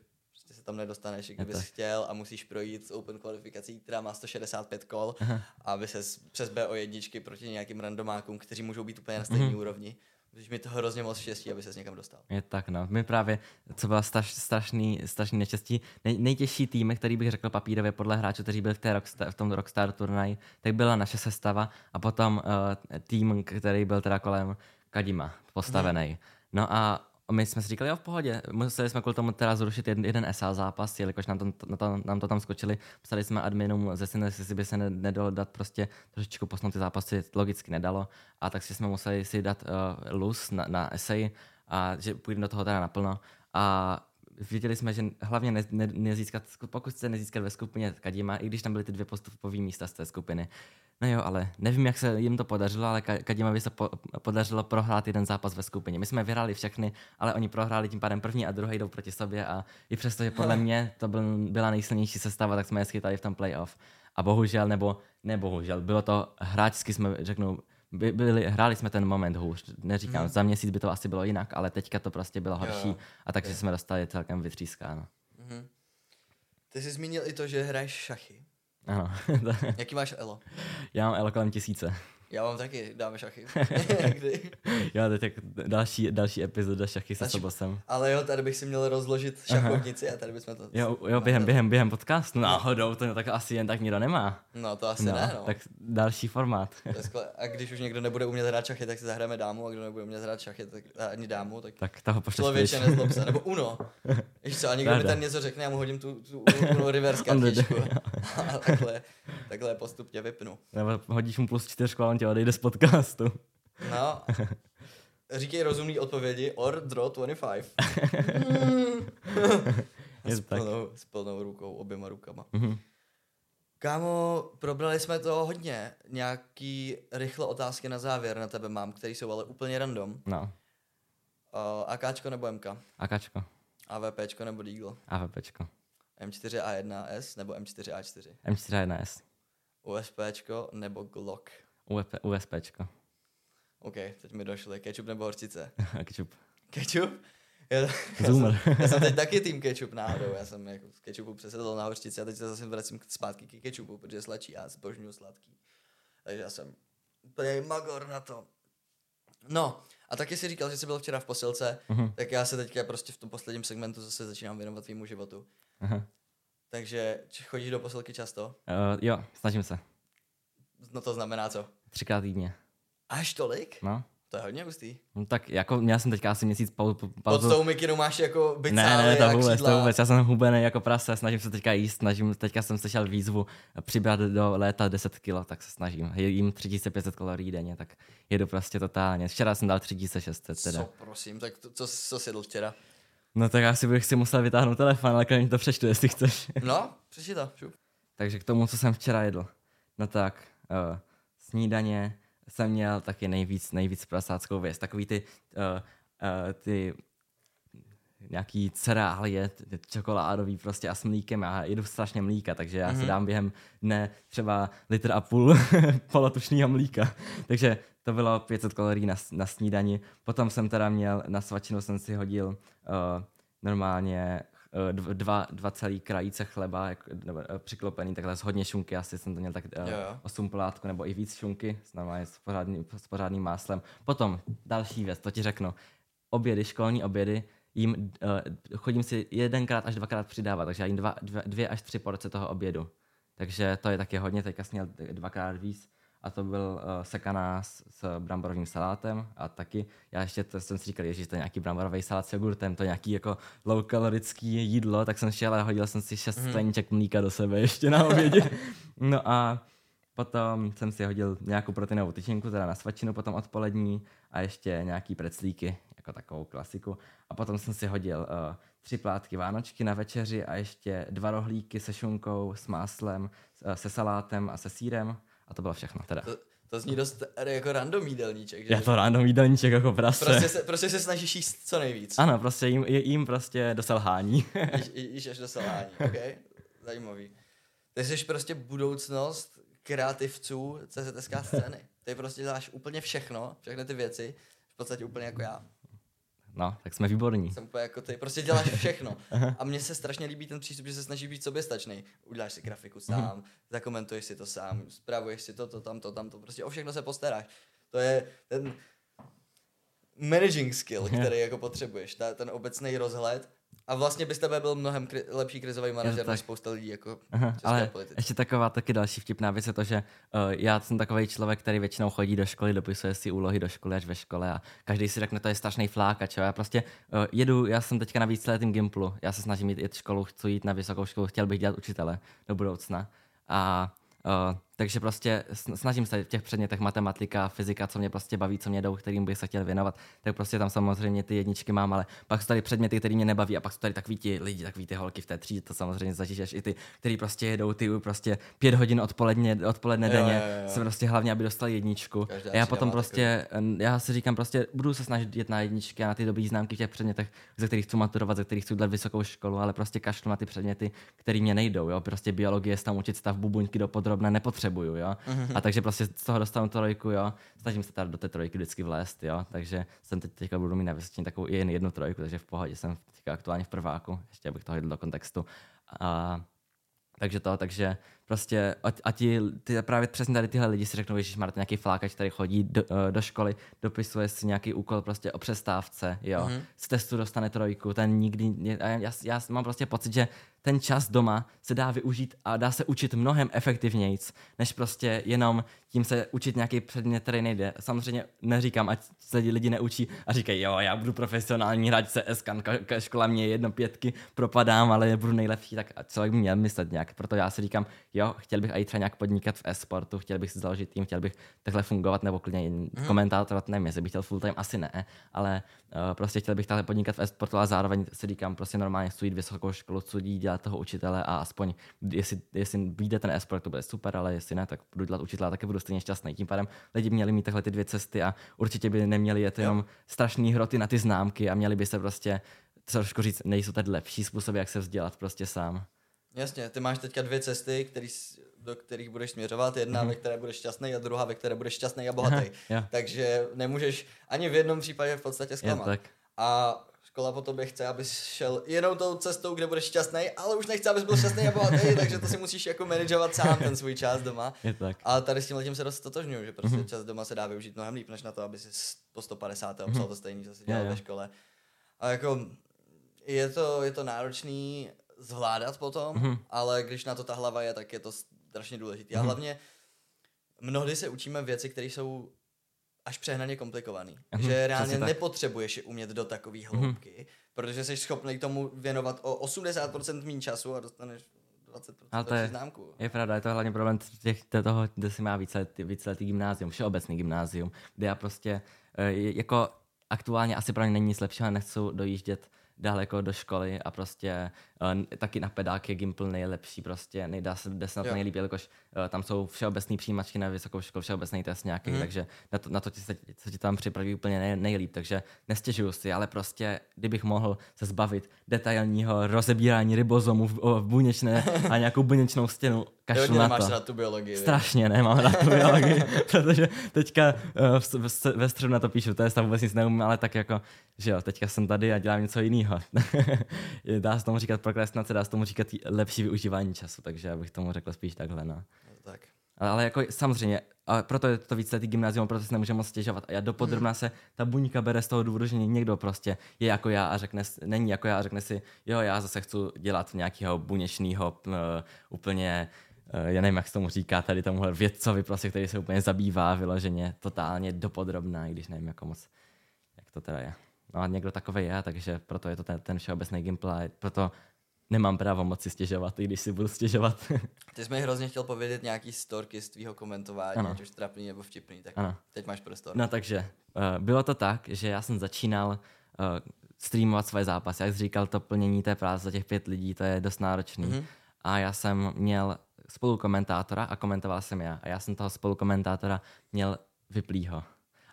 se tam nedostaneš, i kdybys tak. chtěl a musíš projít s open kvalifikací, která má 165 kol, aby se přes BO jedničky proti nějakým randomákům, kteří můžou být úplně na stejné úrovni. Musíš mít toho hrozně moc štěstí, aby se někam dostal. Je tak, no. My právě, co byla straš, strašný, strašný neštěstí, nej, nejtěžší tým, který bych řekl papírově podle hráčů, kteří byli v, té Rockstar, v tom Rockstar turnaji, tak byla naše sestava a potom uh, tým, který byl teda kolem Kadima postavený. No a my jsme si říkali, jo, v pohodě. Museli jsme kvůli tomu teda zrušit jeden, jeden SA zápas, jelikož nám to, na to, nám to tam skočili. Psali jsme adminům ze Synes, jestli by se ne, nedalo dát prostě trošičku posunout ty zápasy, logicky nedalo. A tak si jsme museli si dát uh, luz na, na essay a že půjdeme do toho teda naplno. A věděli jsme, že hlavně ne, ne, nezískat, pokud se nezískat ve skupině Kadima, i když tam byly ty dvě postupové místa z té skupiny. No jo, ale nevím, jak se jim to podařilo, ale Kadimovi se po, podařilo prohrát jeden zápas ve skupině. My jsme vyhráli všechny, ale oni prohráli tím pádem první a druhý jdou proti sobě a i přesto, že podle mě to byl, byla nejsilnější sestava, tak jsme je schytali v tom playoff. A bohužel, nebo nebohužel, bylo to hráčsky, jsme řeknu, by, byli, hráli jsme ten moment hůř. Neříkám, mm. za měsíc by to asi bylo jinak, ale teďka to prostě bylo horší jo, a takže jo. jsme dostali celkem vytřískáno. Mm-hmm. Ty jsi zmínil i to, že hraješ šachy. Ano. Jaký máš elo? Já mám elo kolem tisíce. Já mám taky, dáme šachy. Kdy? Já teď jak další, další epizoda šachy se Sobosem. Ale jo, tady bych si měl rozložit šachovnici Aha. a tady bychom to... Jo, jo během, během, během podcastu, náhodou, to tak asi jen tak nikdo nemá. No to asi no, ne, no. Tak další formát. a když už někdo nebude umět hrát šachy, tak si zahráme dámu, a kdo nebude umět hrát šachy, tak ani dámu, tak, tak toho člověče nezlob se, nebo Uno. Víš co, a někdo mi tam něco řekne, já mu hodím tu, tu Uno reverse kartičku. a takhle, takhle postupně vypnu. Nebo hodíš mu plus čtyřku a on tě odejde z podcastu. No. Říkej rozumný odpovědi or draw 25. Je s, plnou, s plnou rukou, oběma rukama. Mm-hmm. Kámo, probrali jsme to hodně. Nějaký rychle otázky na závěr na tebe mám, které jsou ale úplně random. No. Uh, AKčko nebo MK? AKčko. AVPčko nebo Deagle? AVPčko. M4A1S nebo M4A4? M4A1S. USPčko nebo Glock? USP, USPčko. OK, teď mi došly. Ketchup nebo horčice? ketchup. Ketchup? Já, já, jsem, já jsem teď taky tým ketchup náhodou. Já jsem jako z ketchupu přesedl na horčici a teď se zase vracím zpátky k ketchupu, protože je sladší a zbožňuju sladký. Takže já jsem úplně magor na to. No, a taky si říkal, že jsi byl včera v posilce, uh-huh. tak já se teďka prostě v tom posledním segmentu zase začínám věnovat tvýmu životu. Uh-huh. Takže chodíš do posilky často? Uh, jo, snažím se. No to znamená co? Třikrát týdně. Až tolik? No. To je hodně hustý. No tak jako měl jsem teďka asi měsíc pauzu. Pod tou mikinu máš jako byt Ne, ne, to vůbec, to vůbec. Já jsem hubený jako prase, snažím se teďka jíst, snažím, teďka jsem slyšel výzvu přibrat do léta 10 kg, tak se snažím. Jím 3500 kalorií denně, tak jedu prostě totálně. Včera jsem dal 3600 teda. Co, prosím, tak to, co, co jsi jedl včera? No tak asi bych si musel vytáhnout telefon, ale klidně to přečtu, jestli chceš. No, přečti to, šup. Takže k tomu, co jsem včera jedl. No tak, uh, snídaně, jsem měl taky nejvíc, nejvíc prasáckou věc. Takový ty, uh, uh, ty nějaký cereálie, čokoládový prostě a s mlíkem. Já jedu strašně mlíka, takže já mm-hmm. si mhm. dám během dne třeba litr a půl polotučného mlíka. takže to bylo 500 kalorií na, na snídani. Potom jsem teda měl, na svačinu jsem si hodil uh, normálně Eh, dva, dva celý krajíce chleba jak, nebo, eh, přiklopený takhle z hodně šunky, asi jsem to měl tak uh, jo. 8 plátku nebo i víc šunky, normálně s, pořádný, s pořádným máslem. Potom další věc, to ti řeknu, obědy, školní obědy, jim, uh, chodím si jedenkrát až dvakrát přidávat, takže já jim dva, dvě, dvě až tři porce toho obědu. Takže to je taky hodně, teďka jsem měl dvakrát víc a to byl uh, sekaná s, s bramborovým salátem a taky, já ještě to jsem si říkal, že to je nějaký bramborový salát s jogurtem, to je nějaký jako low kalorický jídlo, tak jsem šel a hodil jsem si šest mm. skleniček mlíka do sebe ještě na obědě. no a potom jsem si hodil nějakou proteinovou tyčinku, teda na svačinu potom odpolední a ještě nějaký preclíky, jako takovou klasiku. A potom jsem si hodil uh, tři plátky vánočky na večeři a ještě dva rohlíky se šunkou, s máslem, uh, se salátem a se sírem a to bylo všechno teda. To, to zní dost jako random jídelníček. Že? Je to random jídelníček jako prase. Prostě se, prostě se snažíš jíst co nejvíc. Ano, prostě jim, jim prostě do selhání. jíš, jíš až do selhání, ok. Zajímavý. Ty jsi prostě budoucnost kreativců CZSK scény. Ty prostě děláš úplně všechno, všechny ty věci, v podstatě úplně jako já. No, tak jsme výborní. Jsem úplně jako ty, prostě děláš všechno. A mně se strašně líbí ten přístup, že se snaží být soběstačný. Uděláš si grafiku sám, zakomentuješ si to sám, zpravuješ si to, to, tamto, tamto, prostě o všechno se postaráš. To je ten managing skill, který jako potřebuješ, ta, ten obecný rozhled a vlastně by z tebe byl mnohem kri- lepší krizový manažer než spousta lidí jako Aha, ale politice. ještě taková taky další vtipná věc je to, že uh, já jsem takový člověk, který většinou chodí do školy, dopisuje si úlohy do školy až ve škole a každý si řekne, to je strašný flák a čo. Já prostě uh, jedu, já jsem teďka na víceletým Gimplu, já se snažím jít, jít školu, chci jít na vysokou školu, chtěl bych dělat učitele do budoucna. A uh, takže prostě snažím se v těch předmětech matematika, fyzika, co mě prostě baví, co mě jdou, kterým bych se chtěl věnovat, tak prostě tam samozřejmě ty jedničky mám, ale pak jsou tady předměty, které mě nebaví a pak jsou tady takový ti lidi, takový ty holky v té třídě, to samozřejmě zažiješ i ty, kteří prostě jedou ty prostě pět hodin odpoledne, odpoledne jo, denně, jo, jo, se prostě hlavně, aby dostali jedničku. Každá a já potom prostě, takový. já si říkám prostě, budu se snažit jít na jedničky a na ty dobré známky v těch předmětech, ze kterých chci maturovat, ze kterých chci udělat vysokou školu, ale prostě kašlu na ty předměty, které mě nejdou, jo. Prostě biologie, tam učit stav bubuňky do podrobna nepotřebuju, jo. Mm-hmm. A takže prostě z toho dostanu trojku, jo. Snažím se tady do té trojky vždycky vlézt, jo. Takže jsem teď teďka budu mít na takovou jen jednu trojku, takže v pohodě jsem teďka aktuálně v prváku, ještě abych to hodil do kontextu. A takže to, takže prostě a, a ti, ty, právě přesně tady tyhle lidi si řeknou, že máte nějaký flákač, který chodí do, eh, do, školy, dopisuje si nějaký úkol prostě o přestávce, jo, mm-hmm. z testu dostane trojku, ten nikdy, já, já, já mám prostě pocit, že ten čas doma se dá využít a dá se učit mnohem efektivněji, než prostě jenom tím se učit nějaký předmět, který nejde. Samozřejmě neříkám, ať se lidi neučí a říkají, jo, já budu profesionální hráč CS, škola mě jedno pětky, propadám, ale budu nejlepší, tak člověk by měl myslet nějak. Proto já si říkám, jo, chtěl bych i třeba nějak podnikat v e-sportu, chtěl bych si založit tým, chtěl bych takhle fungovat nebo klidně mm. komentátorovat, nevím, jestli bych chtěl full time, asi ne, ale uh, prostě chtěl bych takhle podnikat v e-sportu a zároveň si říkám, prostě normálně studit vysokou školu, studí, dělat toho učitele a aspoň, jestli, jestli vyjde ten e-sport, to bude super, ale jestli ne, tak budu dělat učitele a taky budu stejně šťastný. Tím pádem lidi měli mít takhle ty dvě cesty a určitě by neměli jet jenom strašný hroty na ty známky a měli by se prostě trošku říct, nejsou tady lepší způsoby, jak se vzdělat prostě sám. Jasně, ty máš teďka dvě cesty, který, do kterých budeš směřovat. Jedna, mm-hmm. ve které budeš šťastný a druhá, ve které budeš šťastný a bohatý. Aha, Takže nemůžeš ani v jednom případě v podstatě zklamat. tak. A škola po tobě chce, abys šel jenom tou cestou, kde budeš šťastný, ale už nechce, abys byl šťastný a bohatý, takže to si musíš jako manažovat sám ten svůj čas doma. Je tak. A tady s tím letím se dost totožňuju, že prostě mm-hmm. čas doma se dá využít mnohem líp, než na to, aby si po 150. Mm-hmm. obsal to stejný, co si dělal ve škole. A jako je to, je to náročný zvládat potom, mm-hmm. ale když na to ta hlava je, tak je to strašně důležité. A mhm. hlavně mnohdy se učíme věci, které jsou až přehnaně komplikovaný. Mm-hmm. Že reálně nepotřebuješ je umět do takové mhm. hloubky, mm-hmm. protože jsi schopný tomu věnovat o 80% méně času a dostaneš 20% Ale to je, známku. Je pravda, je to hlavně problém těch, toho, kde si má víceletý, víceletý gymnázium, všeobecný gymnázium, kde já prostě, eh, jako aktuálně asi pro ně není nic lepšího, nechci dojíždět daleko do školy a prostě uh, taky na pedák je Gimple nejlepší, prostě nejdá se jde snad nejlíp, jelikož uh, tam jsou všeobecné přijímačky na vysokou školu, všeobecný test nějaký, mm. takže na to, na to ti se, se ti tam připraví úplně nej, nejlíp, takže nestěžuju si, ale prostě kdybych mohl se zbavit detailního rozebírání ribozomů v, v buněčné a nějakou buněčnou stěnu, kašlu na to. rád tu biologii. Strašně nemám rád tu biologii, protože teďka uh, v, v, ve středu na to píšu, to je tam vůbec nic neumím, ale tak jako, že jo, teďka jsem tady a dělám něco jiného. dá se tomu říkat prokrastinace, dá se tomu říkat lepší využívání času, takže já bych tomu řekl spíš takhle. No. Tak. Ale, ale jako samozřejmě, a proto je to více gymnázium, proto si nemůžeme moc stěžovat. A já dopodrobná se ta buňka bere z toho důvodu, že někdo prostě je jako já a řekne, není jako já a řekne si, jo, já zase chci dělat nějakého buněčného uh, úplně uh, já nevím, jak se tomu říká, tady tomuhle vědcovi, prostě, který se úplně zabývá vyloženě totálně dopodrobná, i když nevím, jako moc, jak to teda je. No a někdo takový je, takže proto je to ten, ten všeobecný gameplay, proto nemám právo moc si stěžovat, i když si budu stěžovat. Ty jsi mi hrozně chtěl povědět nějaký storky z tvýho komentování, ano. ať už trapný nebo vtipný, tak ano. teď máš prostor. No takže, uh, bylo to tak, že já jsem začínal uh, streamovat své zápasy. Jak jsi říkal, to plnění té práce za těch pět lidí, to je dost náročný. Mm-hmm. A já jsem měl spolukomentátora a komentoval jsem já. A já jsem toho spolukomentátora měl vyplýho.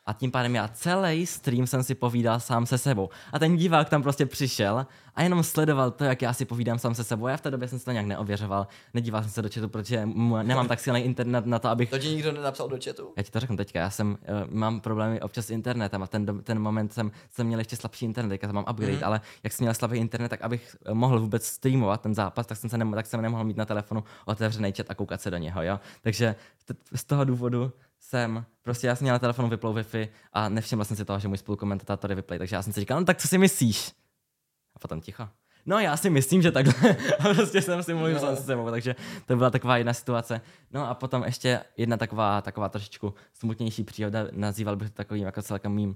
A tím pádem já celý stream jsem si povídal sám se sebou. A ten divák tam prostě přišel a jenom sledoval to, jak já si povídám sám se sebou. Já v té době jsem se to nějak neověřoval, nedíval jsem se do chatu, protože nemám tak silný internet na to, abych. To ti nikdo nenapsal do chatu? Já ti to řeknu teďka, já jsem, uh, mám problémy občas s internetem a ten, ten moment jsem, jsem měl ještě slabší internet, teďka mám upgrade, mm. ale jak jsem měl slabý internet, tak abych mohl vůbec streamovat ten zápas, tak jsem, se nemohl, tak jsem nemohl mít na telefonu otevřený chat a koukat se do něho, jo. Takže z toho důvodu jsem, prostě já jsem měl na telefonu vyplou Wi-Fi a nevšiml jsem si toho, že můj spolukomentátor je vyplay, takže já jsem si říkal, no tak co si myslíš? A potom ticho. No já si myslím, že takhle. a prostě jsem si mluvil no. s sebou, takže to byla taková jedna situace. No a potom ještě jedna taková, taková trošičku smutnější příhoda, nazýval bych to takovým jako celkem mým uh,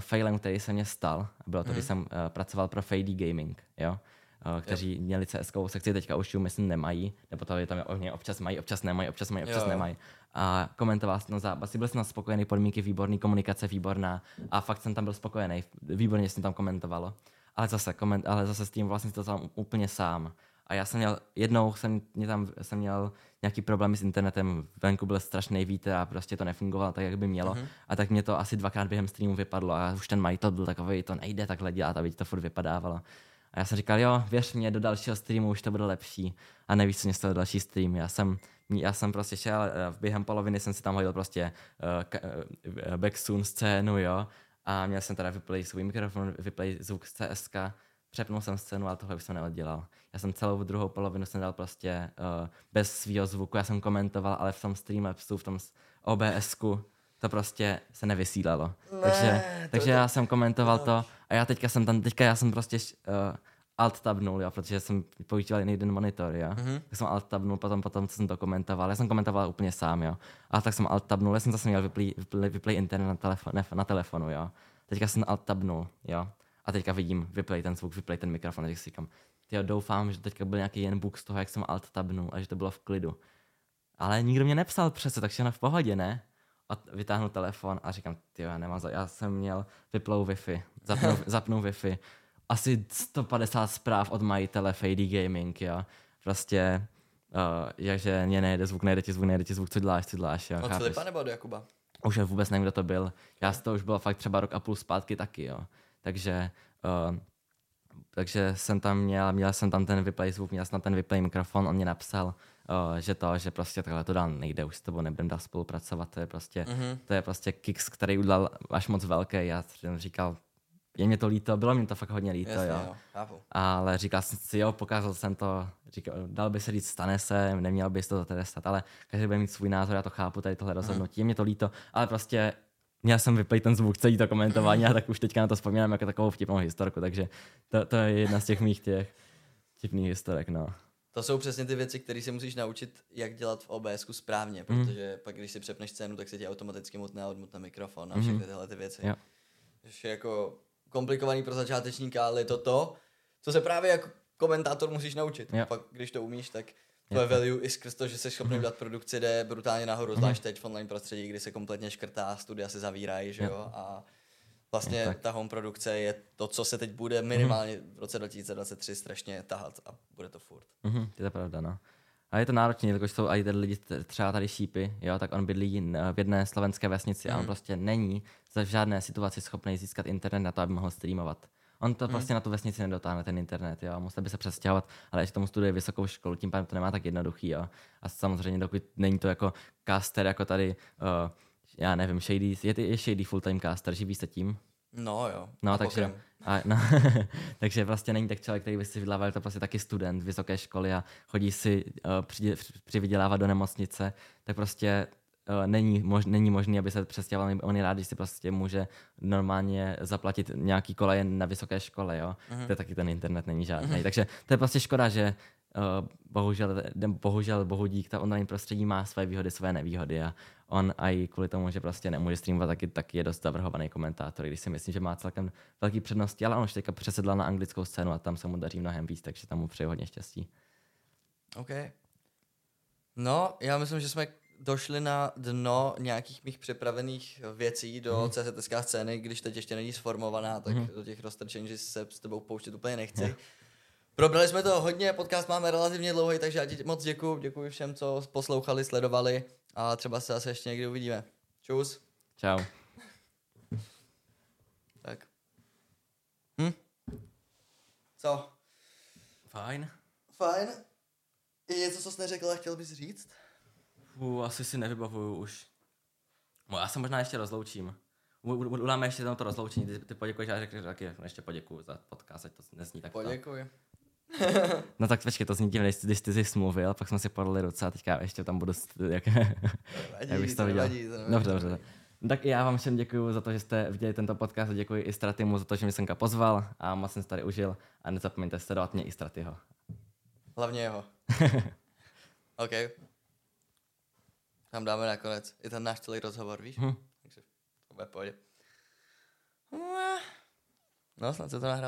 failem, který se mě stal. Bylo to, mm. když jsem uh, pracoval pro Fady Gaming, jo. uh, kteří jo. měli CSK sekci, teďka už ji myslím nemají, nebo to je tam oni občas mají, občas nemají, občas mají, občas jo. nemají. A komentoval jsem na zápasy, byl jsem na spokojený, podmínky výborný, komunikace výborná a fakt jsem tam byl spokojený, výborně jsem tam komentovalo. Ale zase, koment, ale zase s tím vlastně to tam úplně sám. A já jsem měl, jednou jsem, mě tam, jsem měl nějaký problémy s internetem, venku byl strašný vítr a prostě to nefungovalo tak, jak by mělo. Uh-huh. A tak mě to asi dvakrát během streamu vypadlo a už ten majitel byl takový, to nejde takhle dělat, aby to furt vypadávalo. A já jsem říkal, jo, věř mě, do dalšího streamu už to bude lepší. A nevíš, co mě toho další stream. Já jsem, já jsem prostě šel, eh, během poloviny jsem si tam hodil prostě uh, uh, backsoon scénu, jo. A měl jsem teda vyplay svůj mikrofon, vyplay zvuk z CSK přepnul jsem scénu, ale tohle už jsem neoddělal. Já jsem celou druhou polovinu jsem dal prostě uh, bez svého zvuku, já jsem komentoval, ale v tom Streamlabsu, v tom OBSku to prostě se nevysílalo. Ne, takže takže to... já jsem komentoval no. to a já teďka jsem tam, teďka já jsem prostě uh, alt tabnul, jo, protože jsem používal jiný jeden monitor, jo. Mm-hmm. Tak jsem alt tabnul potom, potom, co jsem to komentoval. Já jsem komentoval úplně sám, jo. A tak jsem alt tabnul, já jsem zase měl vyplay, vyplay, vyplay internet na, telefon, ne, na telefonu, jo. Teďka jsem alt tabnul, jo. A teďka vidím, vyplej ten zvuk, vyplej ten mikrofon a teď si říkám, tyjo, doufám, že teďka byl nějaký jen bug z toho, jak jsem alt tabnul a že to bylo v klidu. Ale nikdo mě nepsal přece, takže na v pohodě, ne? A vytáhnu telefon a říkám, ty já nemám, za... já jsem měl vyplou Wi-Fi, zapnu, zapnu Wi-Fi. Asi 150 zpráv od majitele Fady Gaming, jo. Prostě, uh, jakže mě nejde zvuk, nejde ti zvuk, nejde ti zvuk, co děláš, co děláš, jo. Od Filipa nebo od Jakuba? Už vůbec nevím, kdo to byl. Já to už bylo fakt třeba rok a půl zpátky taky, jo. Takže, uh, takže jsem tam měl, měl jsem tam ten vyplay zvuk, měl jsem tam ten vyplay mikrofon, on mě napsal, uh, že to, že prostě takhle to dál nejde, už s tebou nebudem dál spolupracovat, to je prostě, mm-hmm. to je prostě kicks, který udělal až moc velký, já jsem říkal, je mě to líto, bylo mi to fakt hodně líto, Jasně, jo. jo Ale říkal jsem si, jo, pokázal jsem to, říkal, dal by se říct, stane se, neměl bys to zatrestat, ale každý bude mít svůj názor, já to chápu, tady tohle rozhodnutí, mm. je mě to líto, ale prostě měl jsem vyplay ten zvuk, celý to komentování a tak už teďka na to vzpomínám jako takovou vtipnou historku, takže to, to je jedna z těch mých těch vtipných historek, no. To jsou přesně ty věci, které si musíš naučit, jak dělat v OBS správně, mhm. protože mm. pak, když si přepneš scénu, tak se ti automaticky mutne a odmutne mikrofon a všechny mm. tyhle ty věci. Jo. je jako komplikovaný pro začátečníka, ale je to to, co se právě jako komentátor musíš naučit. Jo. Pak, když to umíš, tak tvoje value i skrz to, že jsi schopný udělat produkci, jde brutálně nahoru, zvlášť teď v online prostředí, kdy se kompletně škrtá, studia se zavírají, že jo, a vlastně ta home produkce je to, co se teď bude minimálně v roce 2023 strašně tahat a bude to furt. Mm-hmm, je to pravda, no. A je to náročné, protože jsou i tady lidi, třeba tady šípy, jo, tak on bydlí v jedné slovenské vesnici mm. a on mhm. prostě není v žádné situaci schopný získat internet na to, aby mohl streamovat. On to hmm. prostě na tu vesnici nedotáhne, ten internet, jo. Musel by se přestěhovat, ale ještě tomu studuje vysokou školu, tím pádem to nemá tak jednoduchý, jo. A samozřejmě, dokud není to jako caster, jako tady, uh, já nevím, Shady, je, je Shady full-time caster, živí se tím? No jo. No, a takže, a, no, takže vlastně není tak člověk, který by si vydělával, to prostě taky student vysoké školy a chodí si uh, při, přivydělávat do nemocnice, tak prostě uh, není, mož, není možný, aby se přestěhoval. On je rád, když si prostě může normálně zaplatit nějaký koleje na vysoké škole, jo. Uh-huh. To je taky ten internet není žádný. Uh-huh. Takže to je prostě škoda, že bohužel, bohužel, bohu dík, ta online prostředí má své výhody, své nevýhody a on i kvůli tomu, že prostě nemůže streamovat, taky, taky je dost zavrhovaný komentátor, když si myslím, že má celkem velký přednosti, ale on už teďka přesedla na anglickou scénu a tam se mu daří mnohem víc, takže tam mu přeji hodně štěstí. OK. No, já myslím, že jsme došli na dno nějakých mých připravených věcí do hmm. CZSK scény, když teď ještě není sformovaná, tak hmm. do těch roster changes se s tebou pouštět úplně nechci. Yeah. Probrali jsme to hodně, podcast máme relativně dlouhý, takže já ti moc děkuji, děkuji všem, co poslouchali, sledovali a třeba se zase ještě někdy uvidíme. Čus. Čau. Tak. Hm? Co? Fajn. Fajn. Je něco, co jsi neřekl a chtěl bys říct? Uh, asi si nevybavuju už. No, já se možná ještě rozloučím. Udáme ještě to rozloučení, ty, ty poděkuješ a řekneš taky ještě poděkuju za podcast, ať to nezní tak. Poděkuji. no tak počkej, to zní divně, když, ty jsi smluvil, pak jsme si podali ruce a teďka ještě tam budu, jak, jak bych to viděl. Dobře, dobře. Tak i já vám všem děkuji za to, že jste viděli tento podcast a děkuji i Stratimu za to, že mě Senka pozval a moc jsem se tady užil a nezapomeňte sledovat mě i Stratyho. Hlavně jeho. OK. Tam dáme nakonec i ten náš celý rozhovor, víš? Hmm. Takže to bude pohodě. No, snad se to nahrál.